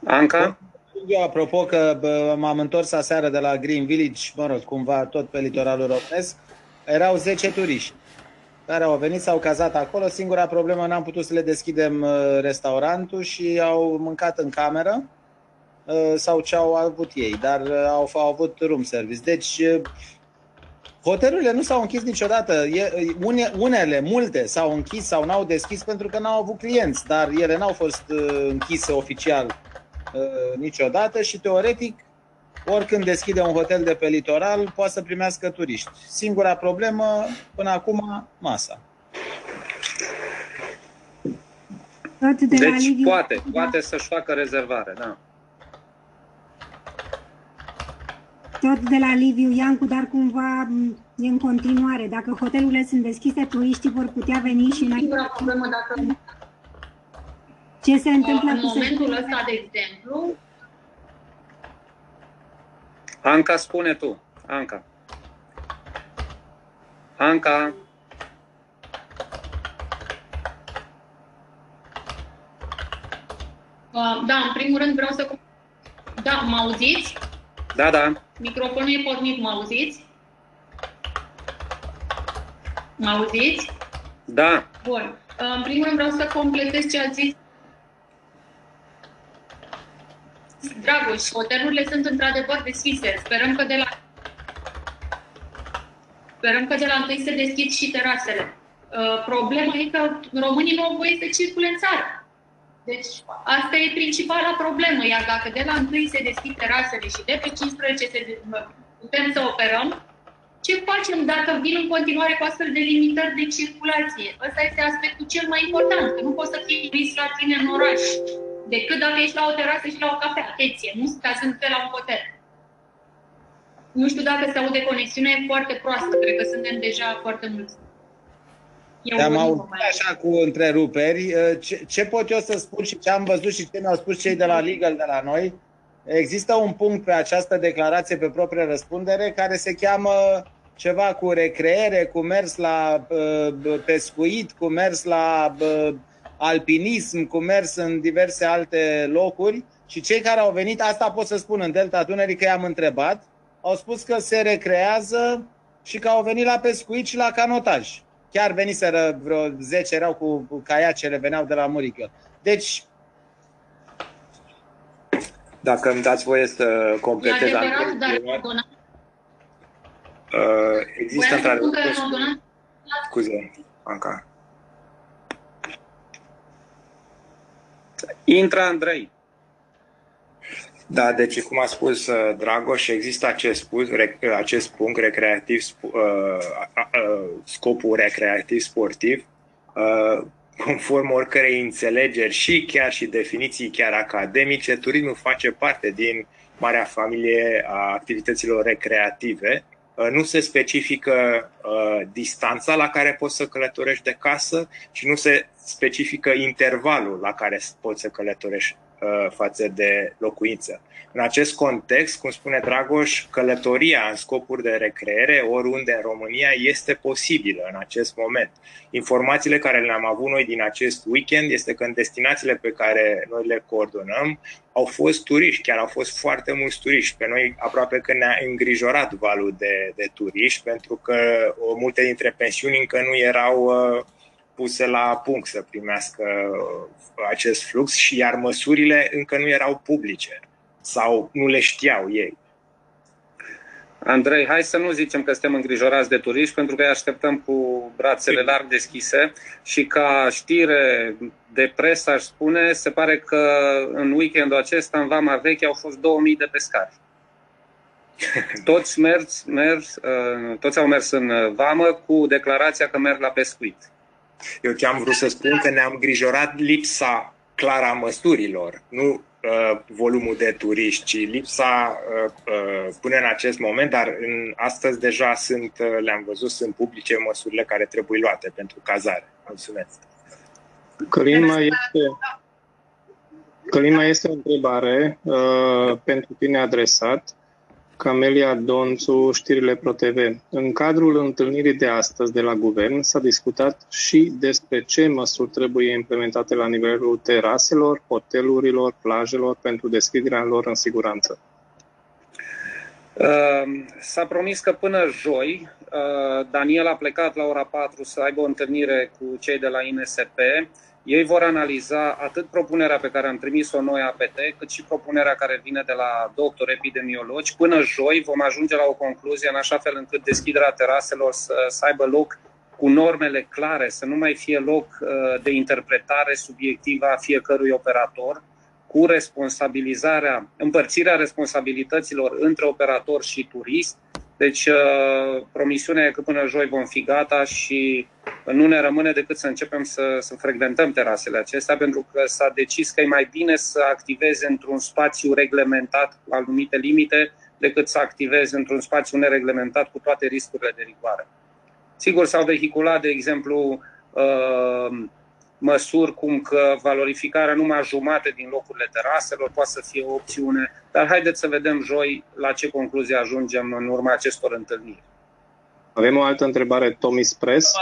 Anca? Eu, apropo că bă, m-am întors aseară de la Green Village, mă rog, cumva tot pe litoralul românesc, erau 10 turiști care au venit, s-au cazat acolo. Singura problemă, n-am putut să le deschidem uh, restaurantul și au mâncat în cameră uh, sau ce au avut ei, dar uh, au, au avut room service. Deci, hotelurile nu s-au închis niciodată. Une, unele, multe, s-au închis sau n-au deschis pentru că n-au avut clienți, dar ele n-au fost închise oficial niciodată și teoretic oricând deschide un hotel de pe litoral, poate să primească turiști. Singura problemă, până acum, masa. de deci la Liviu, poate, da. poate să-și facă rezervare, da. Tot de la Liviu Iancu, dar cumva e în continuare. Dacă hotelurile sunt deschise, turiștii vor putea veni și noi. Singura problemă dacă... Ce se întâmplă în momentul ăsta, de exemplu, Anca, spune tu. Anca. Anca. Uh, da, în primul rând vreau să... Da, mă auziți? Da, da. Microfonul e pornit, mă auziți? Mă auziți? Da. Bun. Uh, în primul rând vreau să completez ce ați zis Dragoș, hotelurile sunt într-adevăr deschise. Sperăm că de la Sperăm că de la întâi se deschid și terasele. Uh, problema e că românii nu au voie să circule în țară. Deci asta e principala problemă, iar dacă de la întâi se deschid terasele și de pe 15 se putem să operăm, ce facem dacă vin în continuare cu astfel de limitări de circulație? Ăsta este aspectul cel mai important, că nu poți să fii turist la tine în oraș decât dacă ești la o terasă și la o cafea. Atenție, nu ca sunt pe la un hotel. Nu știu dacă se aude conexiunea, e foarte proastă. Cred că suntem deja foarte mulți. Te-am auzit așa cu întreruperi. Ce, ce pot eu să spun și ce am văzut și ce mi-au spus cei de la Legal de la noi, există un punct pe această declarație pe proprie răspundere care se cheamă ceva cu recreere, cu mers la pescuit, cu mers la alpinism, cu mers în diverse alte locuri și cei care au venit, asta pot să spun în Delta Dunării că i-am întrebat, au spus că se recrează și că au venit la pescuit și la canotaj. Chiar veniseră vreo 10, erau cu caiacele, veneau de la Murică. Deci, dacă îmi dați voie să completez adevărat, dar uh, există într-adevăr scuze, Anca. Intră, Andrei. Da, deci cum a spus uh, Dragoș, există acest, spus, acest punct recreativ, uh, uh, scopul recreativ sportiv, conform oricărei înțelegeri și chiar și definiții chiar academice, turismul face parte din marea familie a activităților recreative. Nu se specifică distanța la care poți să călătorești de casă și nu se specifică intervalul la care poți să călătorești uh, față de locuință. În acest context, cum spune Dragoș, călătoria în scopuri de recreere oriunde în România este posibilă în acest moment. Informațiile care le-am avut noi din acest weekend este că în destinațiile pe care noi le coordonăm au fost turiști, chiar au fost foarte mulți turiști. Pe noi aproape că ne-a îngrijorat valul de, de turiști pentru că o, multe dintre pensiuni încă nu erau uh, puse la punct să primească acest flux și iar măsurile încă nu erau publice sau nu le știau ei. Andrei, hai să nu zicem că suntem îngrijorați de turiști, pentru că îi așteptăm cu brațele larg deschise și ca știre de presă, aș spune, se pare că în weekendul acesta, în Vama Veche, au fost 2000 de pescari. Toți, mers, mers, uh, toți au mers în vamă cu declarația că merg la pescuit. Eu ce am vrut să spun că ne-am grijorat lipsa clară a măsurilor, nu uh, volumul de turiști, ci lipsa uh, uh, până în acest moment, dar în, astăzi deja sunt, uh, le-am văzut, sunt publice măsurile care trebuie luate pentru cazare. Mulțumesc. Călin, mai este, Călin, mai este o întrebare uh, pentru tine adresat. Camelia Donțu, știrile ProTV. În cadrul întâlnirii de astăzi de la guvern s-a discutat și despre ce măsuri trebuie implementate la nivelul teraselor, hotelurilor, plajelor pentru deschiderea lor în siguranță. Ehm, s-a promis că până joi uh, Daniel a plecat la ora 4 să aibă o întâlnire cu cei de la INSP ei vor analiza atât propunerea pe care am trimis-o noi APT, cât și propunerea care vine de la doctori epidemiologi. Până joi vom ajunge la o concluzie în așa fel încât deschiderea teraselor să, să aibă loc cu normele clare, să nu mai fie loc uh, de interpretare subiectivă a fiecărui operator, cu responsabilizarea, împărțirea responsabilităților între operator și turist. Deci, uh, promisiunea e că până joi vom fi gata și nu ne rămâne decât să începem să, să frecventăm terasele acestea, pentru că s-a decis că e mai bine să activezi într-un spațiu reglementat cu anumite limite, decât să activezi într-un spațiu nereglementat cu toate riscurile de rigoare. Sigur, s-au vehiculat, de exemplu, uh, măsuri cum că valorificarea numai jumate din locurile teraselor poate să fie o opțiune, dar haideți să vedem joi la ce concluzie ajungem în urma acestor întâlniri. Avem o altă întrebare, Tomi Spres.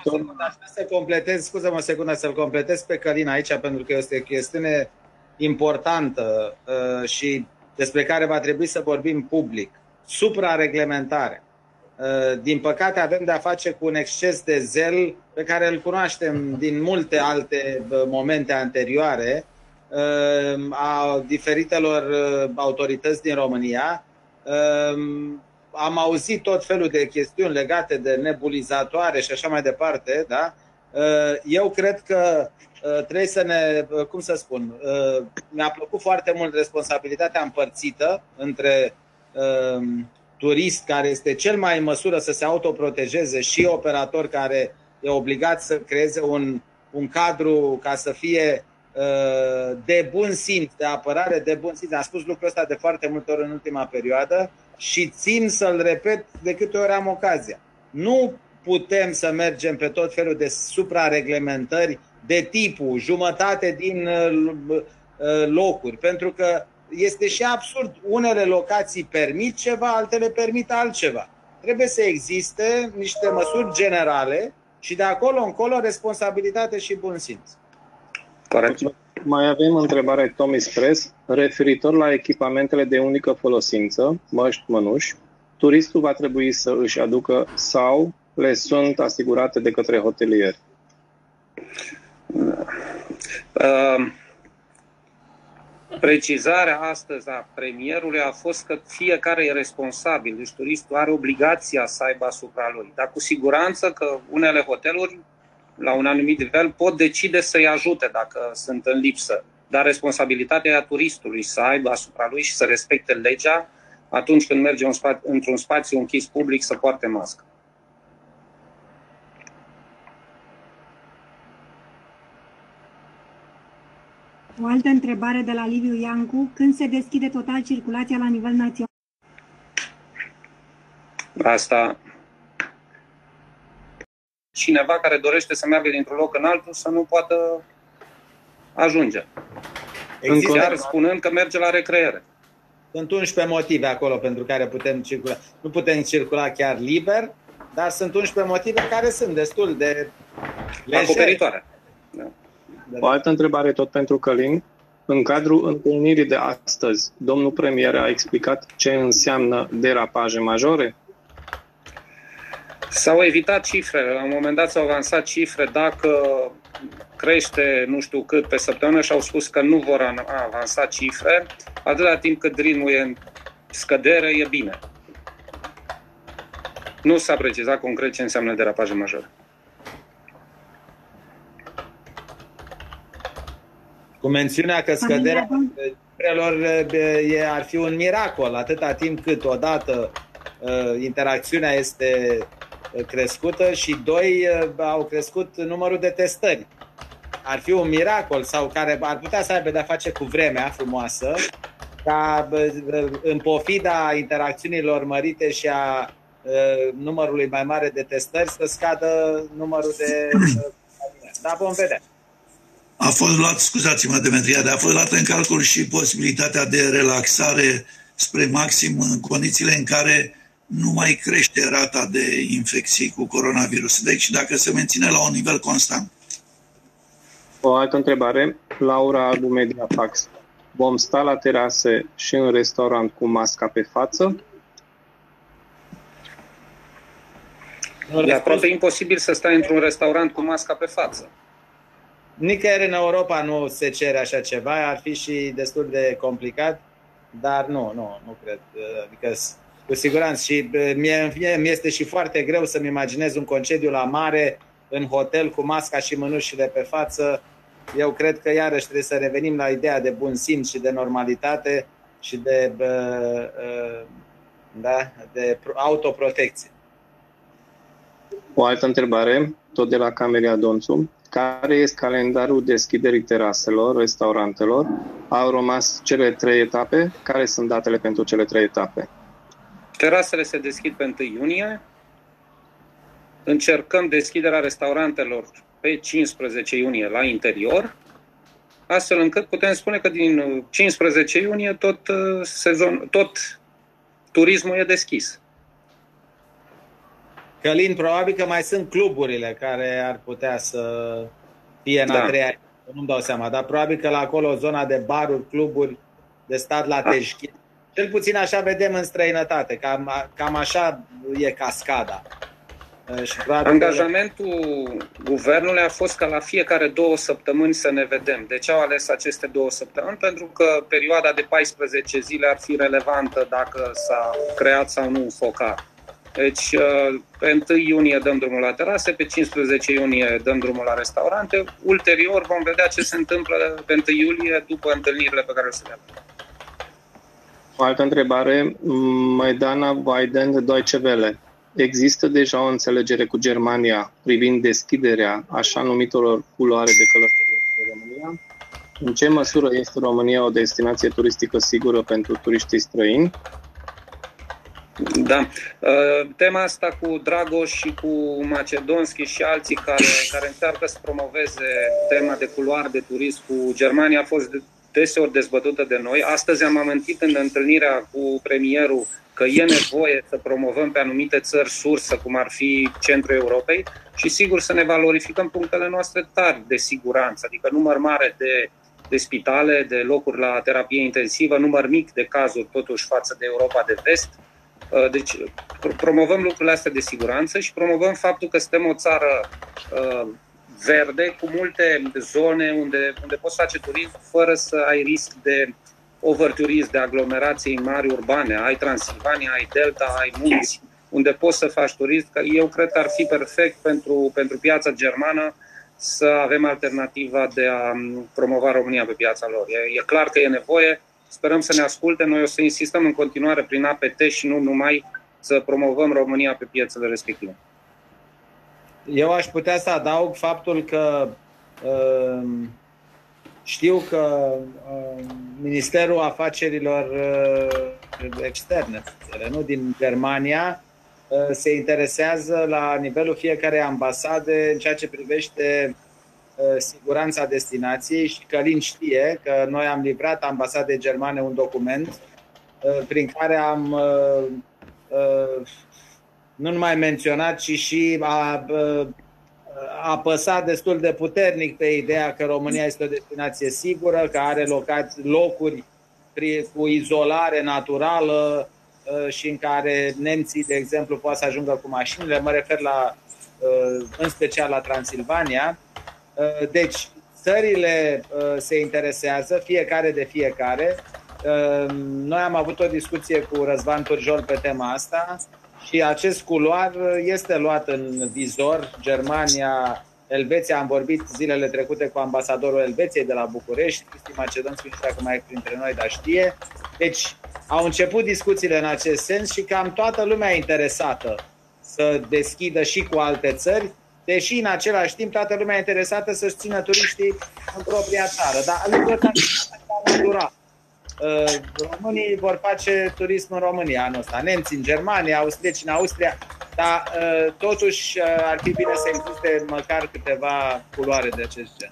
Scuză-mă, să completez, scuză-mă o secundă să-l completez pe Călin aici, pentru că este o chestiune importantă uh, și despre care va trebui să vorbim public. Suprareglementare. Uh, din păcate avem de-a face cu un exces de zel pe care îl cunoaștem din multe alte uh, momente anterioare uh, a diferitelor uh, autorități din România uh, am auzit tot felul de chestiuni legate de nebulizatoare și așa mai departe, da? Uh, eu cred că uh, trebuie să ne, uh, cum să spun, mi-a plăcut foarte mult responsabilitatea împărțită între turist care este cel mai în măsură să se autoprotejeze și operator care e obligat să creeze un, un cadru ca să fie de bun simț, de apărare de bun simț. Am spus lucrul ăsta de foarte multe ori în ultima perioadă și țin să-l repet de câte ori am ocazia. Nu putem să mergem pe tot felul de suprareglementări de tipul jumătate din uh, uh, locuri, pentru că este și absurd. Unele locații permit ceva, altele permit altceva. Trebuie să existe niște măsuri generale și de acolo încolo responsabilitate și bun simț. Corect. Mai avem întrebare Tommy Spres referitor la echipamentele de unică folosință, măști, mănuși. Turistul va trebui să își aducă sau le sunt asigurate de către hotelier? Uh, precizarea astăzi a premierului a fost că fiecare e responsabil, deci turistul are obligația să aibă asupra lui. Dar cu siguranță că unele hoteluri la un anumit nivel, pot decide să-i ajute dacă sunt în lipsă. Dar responsabilitatea a turistului să aibă asupra lui și să respecte legea atunci când merge într-un spațiu închis public să poarte mască. O altă întrebare de la Liviu Iancu. Când se deschide total circulația la nivel național? Asta cineva care dorește să meargă dintr-un loc în altul să nu poată ajunge. Există, Chiar spunând că merge la recreere. Sunt 11 motive acolo pentru care putem circula. Nu putem circula chiar liber, dar sunt 11 motive care sunt destul de legere. Acoperitoare. Da. O altă întrebare tot pentru Călin. În cadrul întâlnirii de astăzi, domnul premier a explicat ce înseamnă derapaje majore? S-au evitat cifrele, la un moment dat s-au avansat cifre dacă crește nu știu cât pe săptămână și au spus că nu vor avansa cifre, atâta timp cât ritmul e în scădere, e bine. Nu s-a precizat concret ce înseamnă derapaje majore. Cu mențiunea că scăderea cifrelor ar fi un miracol, atâta timp cât odată interacțiunea este crescută și doi au crescut numărul de testări. Ar fi un miracol sau care ar putea să aibă de-a face cu vremea frumoasă, ca în pofida interacțiunilor mărite și a numărului mai mare de testări să scadă numărul de... Dar vom vedea. A fost luat, scuzați-mă, Demetria, dar a fost luată în calcul și posibilitatea de relaxare spre maxim în condițiile în care nu mai crește rata de infecții cu coronavirus. Deci dacă se menține la un nivel constant. O altă întrebare. Laura Albu Media Fax. Vom sta la terase și în restaurant cu masca pe față? E aproape imposibil să stai într-un restaurant cu masca pe față. Nicăieri în Europa nu se cere așa ceva, ar fi și destul de complicat, dar nu, nu, nu cred. Adică, cu siguranță, și mie, mie este și foarte greu să-mi imaginez un concediu la mare, în hotel, cu masca și mânușile pe față. Eu cred că iarăși trebuie să revenim la ideea de bun simț și de normalitate și de, da, de autoprotecție. O altă întrebare, tot de la Camelia Donțu. Care este calendarul deschiderii teraselor, restaurantelor? Au rămas cele trei etape? Care sunt datele pentru cele trei etape? Terasele se deschid pe 1 iunie. Încercăm deschiderea restaurantelor pe 15 iunie la interior, astfel încât putem spune că din 15 iunie tot, sezon, tot turismul e deschis. Călin, probabil că mai sunt cluburile care ar putea să fie în da. a treia, nu-mi dau seama, dar probabil că la acolo zona de baruri, cluburi, de stat la teșchi. Da. Cel puțin așa vedem în străinătate, cam, cam așa e cascada. Și Angajamentul că... guvernului a fost ca la fiecare două săptămâni să ne vedem. De ce au ales aceste două săptămâni? Pentru că perioada de 14 zile ar fi relevantă dacă s-a creat sau nu un focar. Deci, uh, pe 1 iunie dăm drumul la terase, pe 15 iunie dăm drumul la restaurante. Ulterior vom vedea ce se întâmplă pe 1 iulie după întâlnirile pe care le să O altă întrebare, Maidana Biden de Deutsche Welle. Există deja o înțelegere cu Germania privind deschiderea așa numitorilor culoare de călătorie în România? În ce măsură este România o destinație turistică sigură pentru turiștii străini? Da. Uh, tema asta cu Dragoș și cu Macedonski și alții care, care încearcă să promoveze tema de culoare de turism cu Germania a fost deseori dezbătută de noi. Astăzi am amintit în întâlnirea cu premierul că e nevoie să promovăm pe anumite țări sursă, cum ar fi centrul Europei, și sigur să ne valorificăm punctele noastre tari de siguranță, adică număr mare de, de spitale, de locuri la terapie intensivă, număr mic de cazuri totuși față de Europa de vest, Uh, deci promovăm lucrurile astea de siguranță și promovăm faptul că suntem o țară uh, verde cu multe zone unde, unde poți face turism fără să ai risc de overturism, de aglomerații mari urbane. Ai Transilvania, ai Delta, ai munți, unde poți să faci turism. Eu cred că ar fi perfect pentru, pentru piața germană să avem alternativa de a promova România pe piața lor. E, e clar că e nevoie, Sperăm să ne asculte. Noi o să insistăm în continuare prin APT și nu numai să promovăm România pe piețele respective. Eu aș putea să adaug faptul că uh, știu că uh, Ministerul Afacerilor uh, Externe, nu din Germania, se interesează la nivelul fiecarei ambasade în ceea ce privește Uh, siguranța destinației și Călin știe că noi am livrat ambasadei germane un document uh, prin care am uh, nu numai menționat, ci și a apăsat destul de puternic pe ideea că România este o destinație sigură, că are locați, locuri cu izolare naturală și în care nemții, de exemplu, poate să ajungă cu mașinile. Mă refer la, în special la Transilvania. Uh, deci, țările uh, se interesează, fiecare de fiecare. Uh, noi am avut o discuție cu Răzvan Turjol pe tema asta și acest culoar este luat în vizor. Germania, Elveția, am vorbit zilele trecute cu ambasadorul Elveției de la București, Cristi Macedonski, nu știu dacă mai e printre noi, dar știe. Deci au început discuțiile în acest sens și cam toată lumea interesată să deschidă și cu alte țări, deși în același timp toată lumea e interesată să-și țină turiștii în propria țară. Dar lucrul ăsta va dura. Uh, românii vor face turism în România anul ăsta, nemții în Germania, austrieci în Austria, dar uh, totuși uh, ar fi bine să existe măcar câteva culoare de acest gen.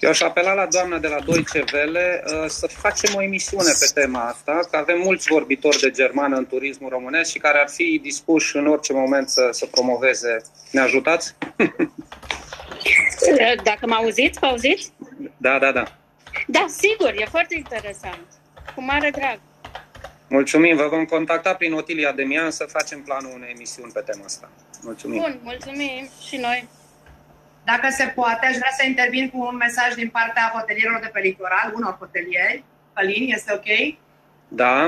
Eu aș apela la doamna de la Deutsche Welle să facem o emisiune pe tema asta, că avem mulți vorbitori de germană în turismul românesc și care ar fi dispuși în orice moment să, să promoveze. Ne ajutați? Dacă mă auziți, mă auziți? Da, da, da. Da, sigur, e foarte interesant. Cu mare drag. Mulțumim, vă vom contacta prin Otilia Demian să facem planul unei emisiuni pe tema asta. Mulțumim. Bun, mulțumim și noi. Dacă se poate, aș vrea să intervin cu un mesaj din partea hotelierilor de pe litoral, unor hotelieri. Călin, este ok? Da.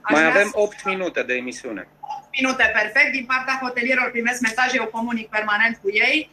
Aș Mai avem 8 minute de emisiune. 8 minute, perfect. Din partea hotelierilor primesc mesaje, eu comunic permanent cu ei.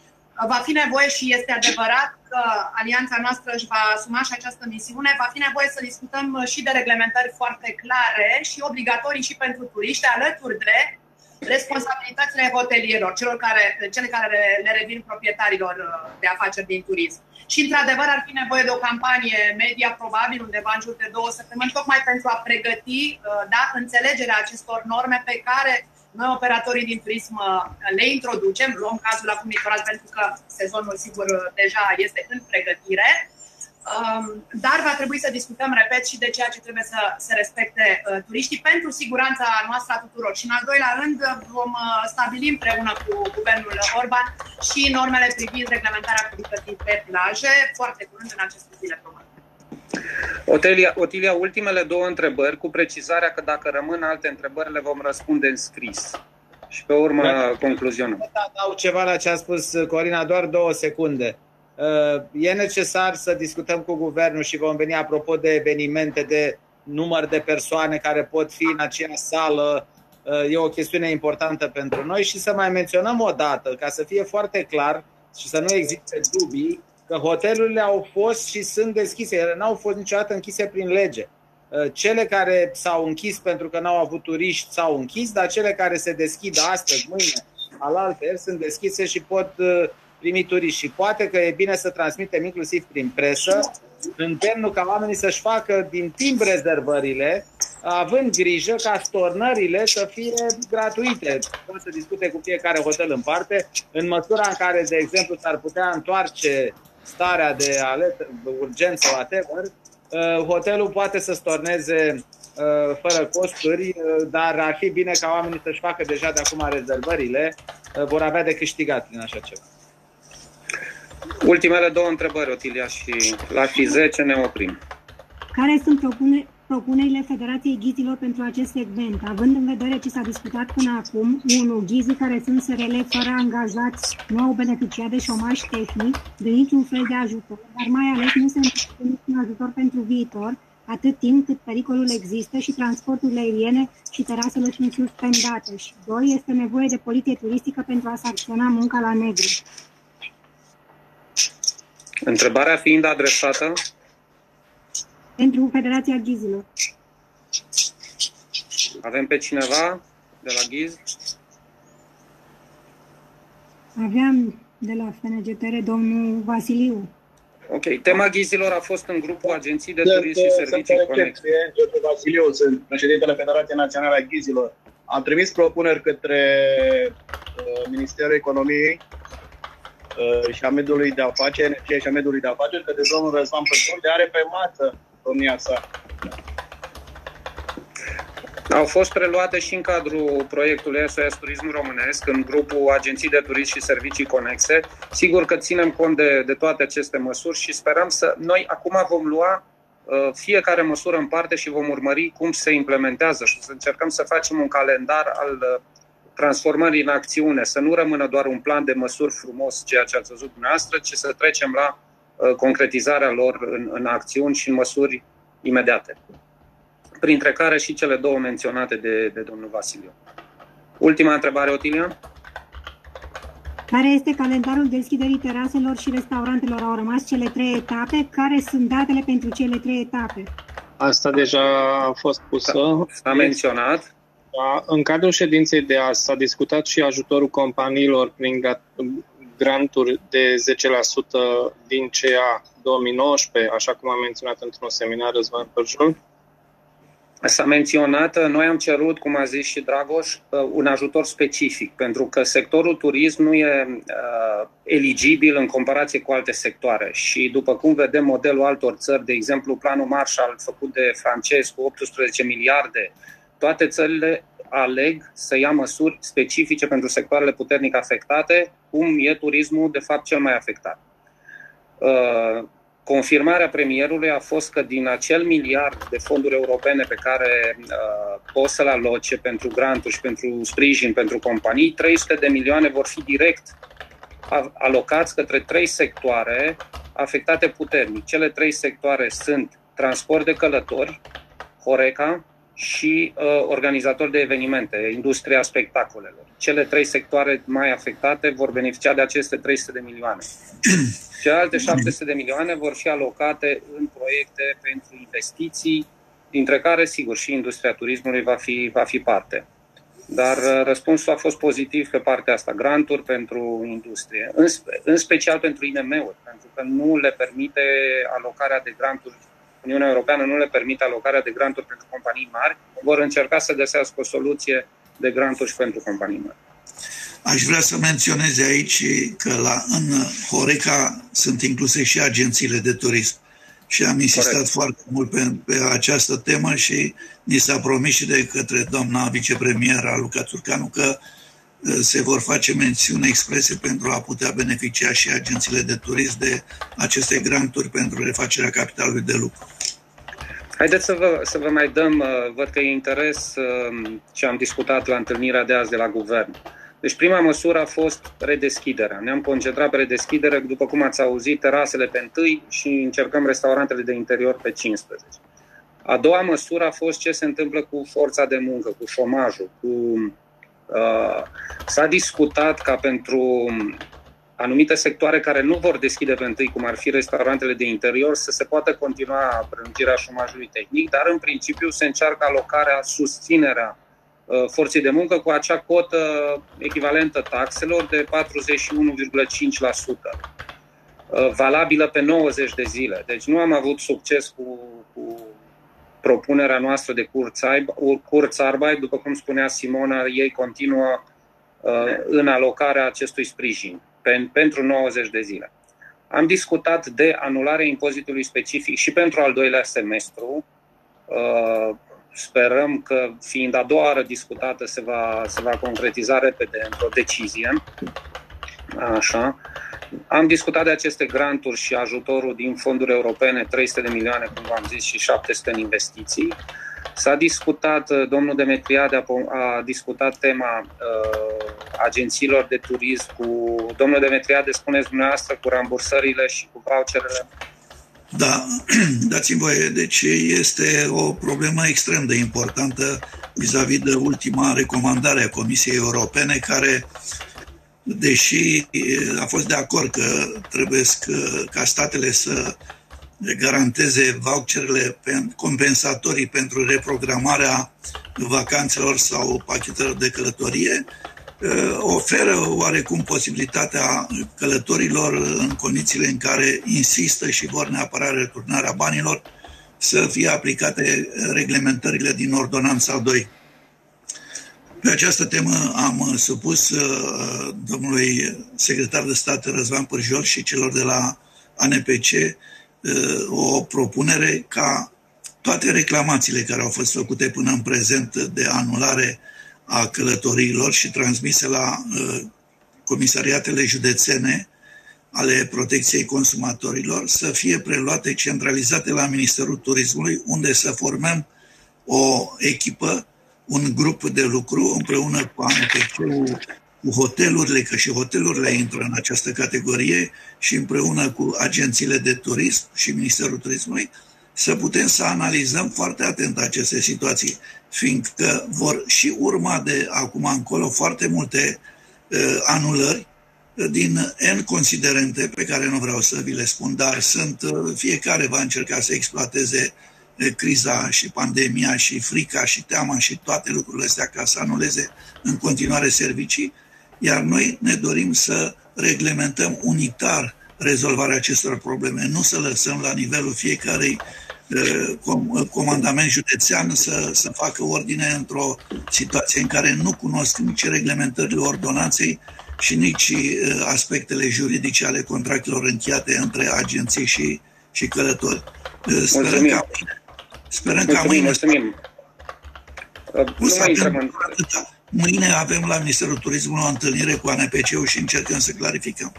Va fi nevoie și este adevărat că alianța noastră își va asuma și această misiune. Va fi nevoie să discutăm și de reglementări foarte clare și obligatorii și pentru turiști, alături de responsabilitățile hotelierilor, celor care, cele care le revin proprietarilor uh, de afaceri din turism. Și, într-adevăr, ar fi nevoie de o campanie media, probabil undeva în jur de două săptămâni, tocmai pentru a pregăti uh, da, înțelegerea acestor norme pe care noi, operatorii din turism, uh, le introducem, luăm cazul acum litoral pentru că sezonul, sigur, deja este în pregătire, um, dar va trebui să discutăm, repet, și de ceea ce trebuie să se respecte uh, turiștii pentru siguranța noastră a tuturor. Și, în al doilea rând, vom uh, stabili împreună cu guvernul Orban și normele privind reglementarea activității pe plaje, foarte curând în aceste zile, probabil. Otilia, Otilia, ultimele două întrebări, cu precizarea că dacă rămân alte întrebări, le vom răspunde în scris. Și pe urmă da, concluzionăm. Dau ceva la ce a spus Corina, doar două secunde. Uh, e necesar să discutăm cu guvernul și vom veni apropo de evenimente, de număr de persoane care pot fi în aceeași sală. Uh, e o chestiune importantă pentru noi și să mai menționăm o dată, ca să fie foarte clar și să nu existe dubii, că hotelurile au fost și sunt deschise. Ele n-au fost niciodată închise prin lege. Uh, cele care s-au închis pentru că n-au avut turiști s-au închis, dar cele care se deschid astăzi, mâine, alaltă, sunt deschise și pot uh, primi turiști. Și poate că e bine să transmitem inclusiv prin presă îndemnul ca oamenii să-și facă din timp rezervările, având grijă ca stornările să fie gratuite. Pot să discute cu fiecare hotel în parte, în măsura în care, de exemplu, s-ar putea întoarce starea de alert, urgență, whatever, uh, hotelul poate să storneze uh, fără costuri, uh, dar ar fi bine ca oamenii să-și facă deja de acum rezervările, vor avea de câștigat din așa ceva. Ultimele două întrebări, Otilia, și la fi 10 ne oprim. Care sunt propune, propunerile Federației Ghizilor pentru acest segment, având în vedere ce s-a discutat până acum, 1. Ghizii care sunt SRL fără angajați nu au beneficiat de șomaj tehnic, de niciun fel de ajutor, dar mai ales nu se întâmplă niciun ajutor pentru viitor, atât timp cât pericolul există și transporturile aeriene și terasele sunt suspendate. Și 2. Este nevoie de poliție turistică pentru a sancționa munca la negru. Întrebarea fiind adresată pentru Federația Ghizilor. Avem pe cineva de la Ghiz? Aveam de la FNGTR domnul Vasiliu. Ok. Tema ghizilor a fost în grupul Agenții de Turism și Servicii Connect. George Vasiliu, sunt președintele Federației Naționale a Ghizilor. Am trimis propuneri către uh, Ministerul Economiei uh, și a mediului de afaceri, energie și a mediului de afaceri, că de domnul Răzvan Păstor de are pe masă domnia sa. Au fost preluate și în cadrul proiectului SOS Turism Românesc, în grupul Agenții de Turism și Servicii Conexe. Sigur că ținem cont de, de toate aceste măsuri și sperăm să... Noi acum vom lua uh, fiecare măsură în parte și vom urmări cum se implementează și să încercăm să facem un calendar al uh, transformării în acțiune, să nu rămână doar un plan de măsuri frumos, ceea ce ați văzut dumneavoastră, ci să trecem la Uh, concretizarea lor în, în acțiuni și în măsuri imediate, printre care și cele două menționate de, de domnul Vasiliu. Ultima întrebare, Otilia. Care este calendarul deschiderii teraselor și restaurantelor? Au rămas cele trei etape. Care sunt datele pentru cele trei etape? Asta deja a fost pusă. S-a menționat. Da, în cadrul ședinței de azi s-a discutat și ajutorul companiilor prin granturi de 10% din CEA 2019, așa cum am menționat într-un seminar Răzvan Părjul. S-a menționat, noi am cerut, cum a zis și Dragoș, uh, un ajutor specific, pentru că sectorul turism nu e uh, eligibil în comparație cu alte sectoare. Și după cum vedem modelul altor țări, de exemplu planul Marshall făcut de francez cu 18 miliarde, toate țările aleg să ia măsuri specifice pentru sectoarele puternic afectate, cum e turismul, de fapt, cel mai afectat. Uh, confirmarea premierului a fost că din acel miliard de fonduri europene pe care uh, poți să-l aloce pentru granturi și pentru sprijin pentru companii, 300 de milioane vor fi direct alocați către trei sectoare afectate puternic. Cele trei sectoare sunt transport de călători, Horeca și uh, organizatori de evenimente, industria spectacolelor. Cele trei sectoare mai afectate vor beneficia de aceste 300 de milioane. Celelalte 700 de milioane vor fi alocate în proiecte pentru investiții, dintre care, sigur, și industria turismului va fi, va fi parte. Dar uh, răspunsul a fost pozitiv pe partea asta, granturi pentru industrie, în, în special pentru IMM-uri, pentru că nu le permite alocarea de granturi Uniunea Europeană nu le permite alocarea de granturi pentru companii mari, vor încerca să găsească o soluție de granturi și pentru companii mari. Aș vrea să menționez aici că la, în Horeca sunt incluse și agențiile de turism. Și am insistat Corect. foarte mult pe, pe această temă și ni s-a promis și de către doamna vicepremier Luca Țurcanu că uh, se vor face mențiuni exprese pentru a putea beneficia și agențiile de turism de aceste granturi pentru refacerea capitalului de lucru. Haideți să vă, să vă mai dăm, uh, văd că e interes uh, ce am discutat la întâlnirea de azi de la guvern. Deci prima măsură a fost redeschiderea. Ne-am concentrat pe redeschidere, după cum ați auzit, terasele pe 1 și încercăm restaurantele de interior pe 15. A doua măsură a fost ce se întâmplă cu forța de muncă, cu șomajul, cu uh, s-a discutat ca pentru anumite sectoare care nu vor deschide pe întâi, cum ar fi restaurantele de interior, să se poată continua prelungirea șomajului tehnic, dar în principiu se încearcă alocarea, susținerea uh, forței de muncă cu acea cotă echivalentă taxelor de 41,5%, uh, valabilă pe 90 de zile. Deci nu am avut succes cu, cu propunerea noastră de Kurzarbeit, după cum spunea Simona, ei continuă uh, în alocarea acestui sprijin pentru 90 de zile. Am discutat de anularea impozitului specific și pentru al doilea semestru. Uh, sperăm că, fiind a doua oară discutată, se va, se va concretiza repede într-o decizie. Așa. Am discutat de aceste granturi și ajutorul din fonduri europene, 300 de milioane, cum v-am zis, și 700 în investiții. S-a discutat, uh, domnul Demetriade a, a discutat tema uh, agențiilor de turism cu domnul Demetriade, spuneți dumneavoastră, cu rambursările și cu voucherele. Da, dați-mi voie. Deci este o problemă extrem de importantă vis-a-vis de ultima recomandare a Comisiei Europene, care, deși a fost de acord că trebuie ca statele să garanteze voucherele compensatorii pentru reprogramarea vacanțelor sau pachetelor de călătorie, uh, oferă oarecum posibilitatea călătorilor în condițiile în care insistă și vor neapărat returnarea banilor să fie aplicate reglementările din Ordonanța 2. Pe această temă am supus uh, domnului secretar de stat Răzvan Pârjol și celor de la ANPC Uh, o propunere ca toate reclamațiile care au fost făcute până în prezent de anulare a călătoriilor și transmise la uh, comisariatele județene ale protecției consumatorilor să fie preluate centralizate la Ministerul Turismului, unde să formăm o echipă, un grup de lucru împreună cu ANPC-ul cu hotelurile, că și hotelurile intră în această categorie și împreună cu agențiile de turism și Ministerul Turismului, să putem să analizăm foarte atent aceste situații, fiindcă vor și urma de acum încolo foarte multe uh, anulări din N considerente pe care nu vreau să vi le spun, dar sunt, uh, fiecare va încerca să exploateze uh, criza și pandemia și frica și teama și toate lucrurile astea ca să anuleze în continuare servicii, iar noi ne dorim să reglementăm unitar rezolvarea acestor probleme, nu să lăsăm la nivelul fiecarei uh, comandament județean să, să facă ordine într-o situație în care nu cunosc nici reglementările ordonanței, și nici uh, aspectele juridice ale contractelor încheiate între agenții și, și călători. Uh, sperăm mulțumim. ca mâine. Sperăm mulțumim, ca mâine. Mulțumim. Uh, avem, mâine avem la Ministerul Turismului o întâlnire cu ANPC-ul și încercăm să clarificăm.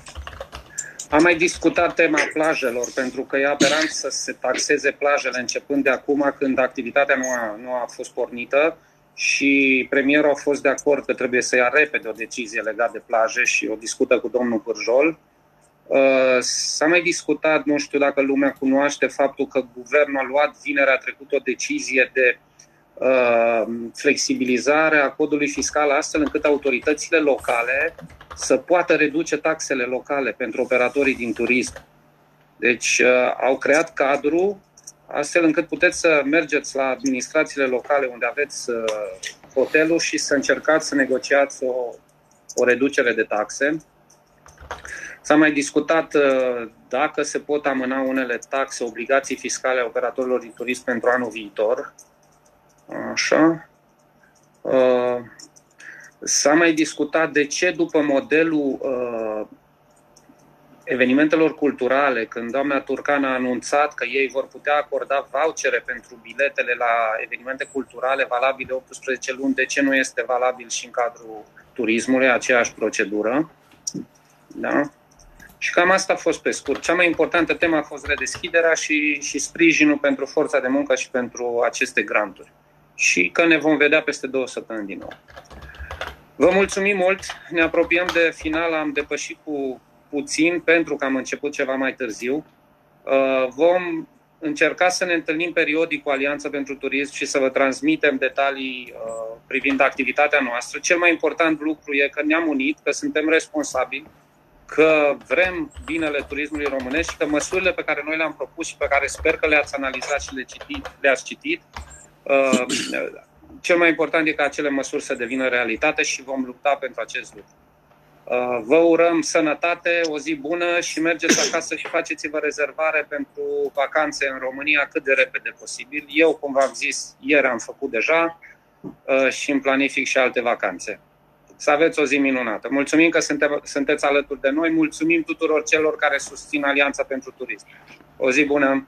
Am mai discutat tema plajelor, pentru că e aberant să se taxeze plajele începând de acum, când activitatea nu a, nu a fost pornită și premierul a fost de acord că trebuie să ia repede o decizie legată de plaje și o discută cu domnul Pârjol. Uh, s-a mai discutat, nu știu dacă lumea cunoaște faptul că guvernul a luat vinerea trecut o decizie de uh, flexibilizare a codului fiscal astfel încât autoritățile locale să poată reduce taxele locale pentru operatorii din turism. Deci uh, au creat cadru astfel încât puteți să mergeți la administrațiile locale unde aveți uh, hotelul și să încercați să negociați o, o reducere de taxe. S-a mai discutat uh, dacă se pot amâna unele taxe, obligații fiscale a operatorilor din turism pentru anul viitor. Așa. Uh, s-a mai discutat de ce după modelul evenimentelor culturale, când doamna Turcan a anunțat că ei vor putea acorda vouchere pentru biletele la evenimente culturale valabile 18 luni, de ce nu este valabil și în cadrul turismului aceeași procedură? Da? Și cam asta a fost pe scurt. Cea mai importantă temă a fost redeschiderea și, și sprijinul pentru forța de muncă și pentru aceste granturi. Și că ne vom vedea peste două săptămâni din nou. Vă mulțumim mult, ne apropiem de final, am depășit cu puțin pentru că am început ceva mai târziu. Uh, vom încerca să ne întâlnim periodic cu Alianța pentru Turism și să vă transmitem detalii uh, privind activitatea noastră. Cel mai important lucru e că ne-am unit, că suntem responsabili, că vrem binele turismului românesc și că măsurile pe care noi le-am propus și pe care sper că le-ați analizat și le citit, le-ați citit, uh, cel mai important e ca acele măsuri să devină realitate și vom lupta pentru acest lucru. Uh, vă urăm sănătate, o zi bună și mergeți acasă și faceți-vă rezervare pentru vacanțe în România cât de repede posibil. Eu, cum v-am zis, ieri am făcut deja uh, și îmi planific și alte vacanțe. Să aveți o zi minunată. Mulțumim că sunte, sunteți alături de noi. Mulțumim tuturor celor care susțin Alianța pentru Turism. O zi bună!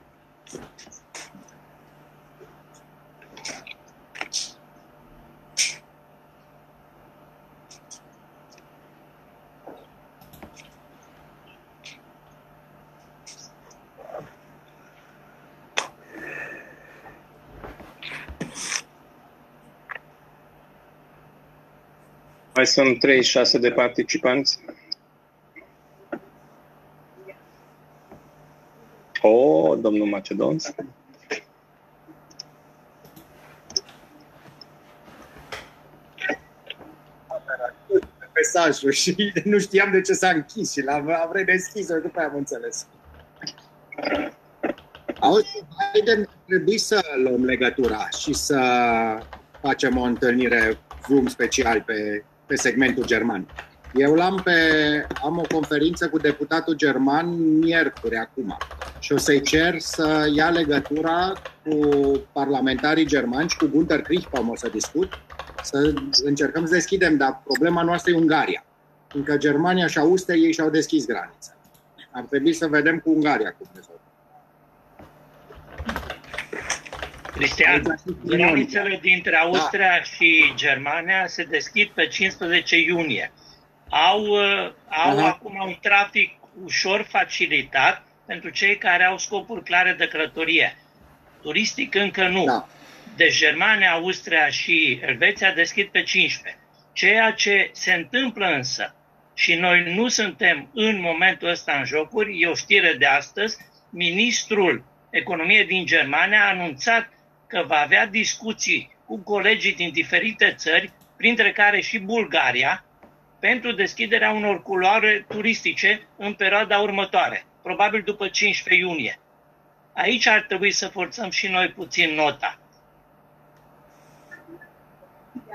Mai sunt 36 de participanți. O, oh, domnul Macedonț. mesajul și nu știam de ce s-a închis și l-am am redeschis după aia am înțeles. Auzi, haide, trebuie să luăm legătura și să facem o întâlnire Zoom special pe pe segmentul german. Eu l-am pe, am o conferință cu deputatul german miercuri acum și o să-i cer să ia legătura cu parlamentarii germani și cu Gunter Krichbaum o să discut, să încercăm să deschidem, dar problema noastră e Ungaria. Fiindcă Germania și Austria ei și-au deschis granița. Ar trebui să vedem cu Ungaria cum rezolvă. Cristian, granițele dintre Austria da. și Germania se deschid pe 15 iunie. Au, uh, au acum un trafic ușor facilitat pentru cei care au scopuri clare de călătorie. Turistic încă nu. Da. Deci Germania, Austria și Elveția deschid pe 15. Ceea ce se întâmplă însă, și noi nu suntem în momentul ăsta în jocuri, e o știre de astăzi, ministrul Economie din Germania a anunțat că va avea discuții cu colegii din diferite țări, printre care și Bulgaria, pentru deschiderea unor culoare turistice în perioada următoare, probabil după 15 iunie. Aici ar trebui să forțăm și noi puțin nota.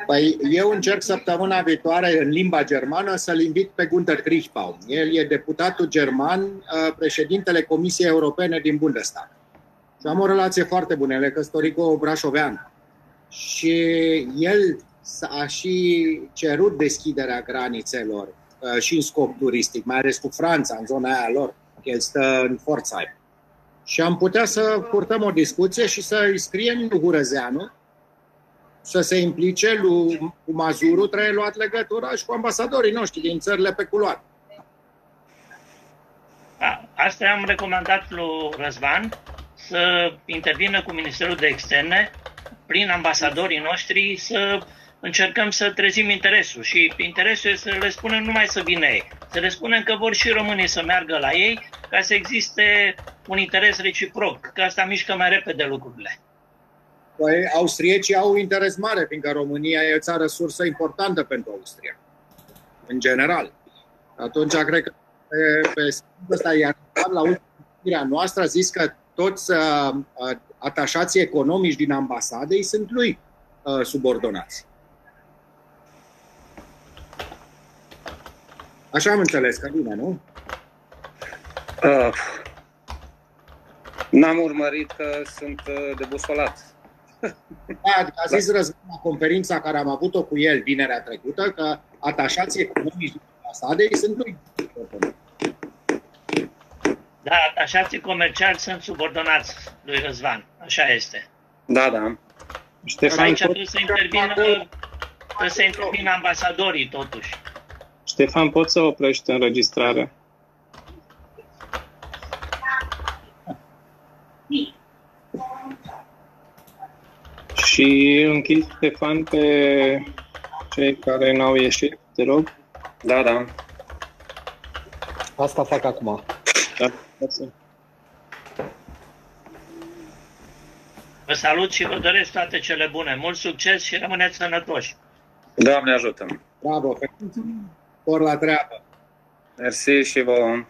Păi eu încerc săptămâna viitoare în limba germană să-l invit pe Gunther Krichbaum. El e deputatul german, uh, președintele Comisiei Europene din Bundestag. Și am o relație foarte bună, el e căsătorit cu o brașovean. Și el a și cerut deschiderea granițelor uh, și în scop turistic, mai ales cu Franța, în zona aia lor, că el stă în Pforzheim. Și am putea să purtăm o discuție și să îi scriem lui Hurăzeanu să se implice lui, cu Mazuru, trebuie luat legătura și cu ambasadorii noștri din țările pe culoare. Asta am recomandat lui Răzvan să intervină cu Ministerul de Externe prin ambasadorii noștri să încercăm să trezim interesul și interesul este să le spunem numai să vină ei, să le spunem că vor și românii să meargă la ei ca să existe un interes reciproc, că asta mișcă mai repede lucrurile. Păi, austriecii au interes mare, fiindcă România e o țară sursă importantă pentru Austria, în general. Atunci, cred că pe, pe ăsta, iar la ultima noastră a zis că toți uh, atașații economici din ambasade sunt lui uh, subordonați. Așa am înțeles, că bine, nu? Uh, n-am urmărit că sunt uh, debusolat. Da, adică a zis da. Răzvan la conferința care am avut-o cu el vinerea trecută că atașații economici din ambasade sunt lui. Da, atașații comerciali sunt subordonați lui Răzvan. Așa este. Da, da. Ștefan, aici trebuie să intervină, trebuie să intervină ambasadorii, totuși. Ștefan, poți să oprești înregistrarea? Și închid, Ștefan, pe cei care n-au ieșit, te rog. Da, da. Asta fac acum. Da, Vă salut și vă doresc toate cele bune. Mult succes și rămâneți sănătoși. Doamne ajută! Bravo! Por la treabă! Mersi și vouă!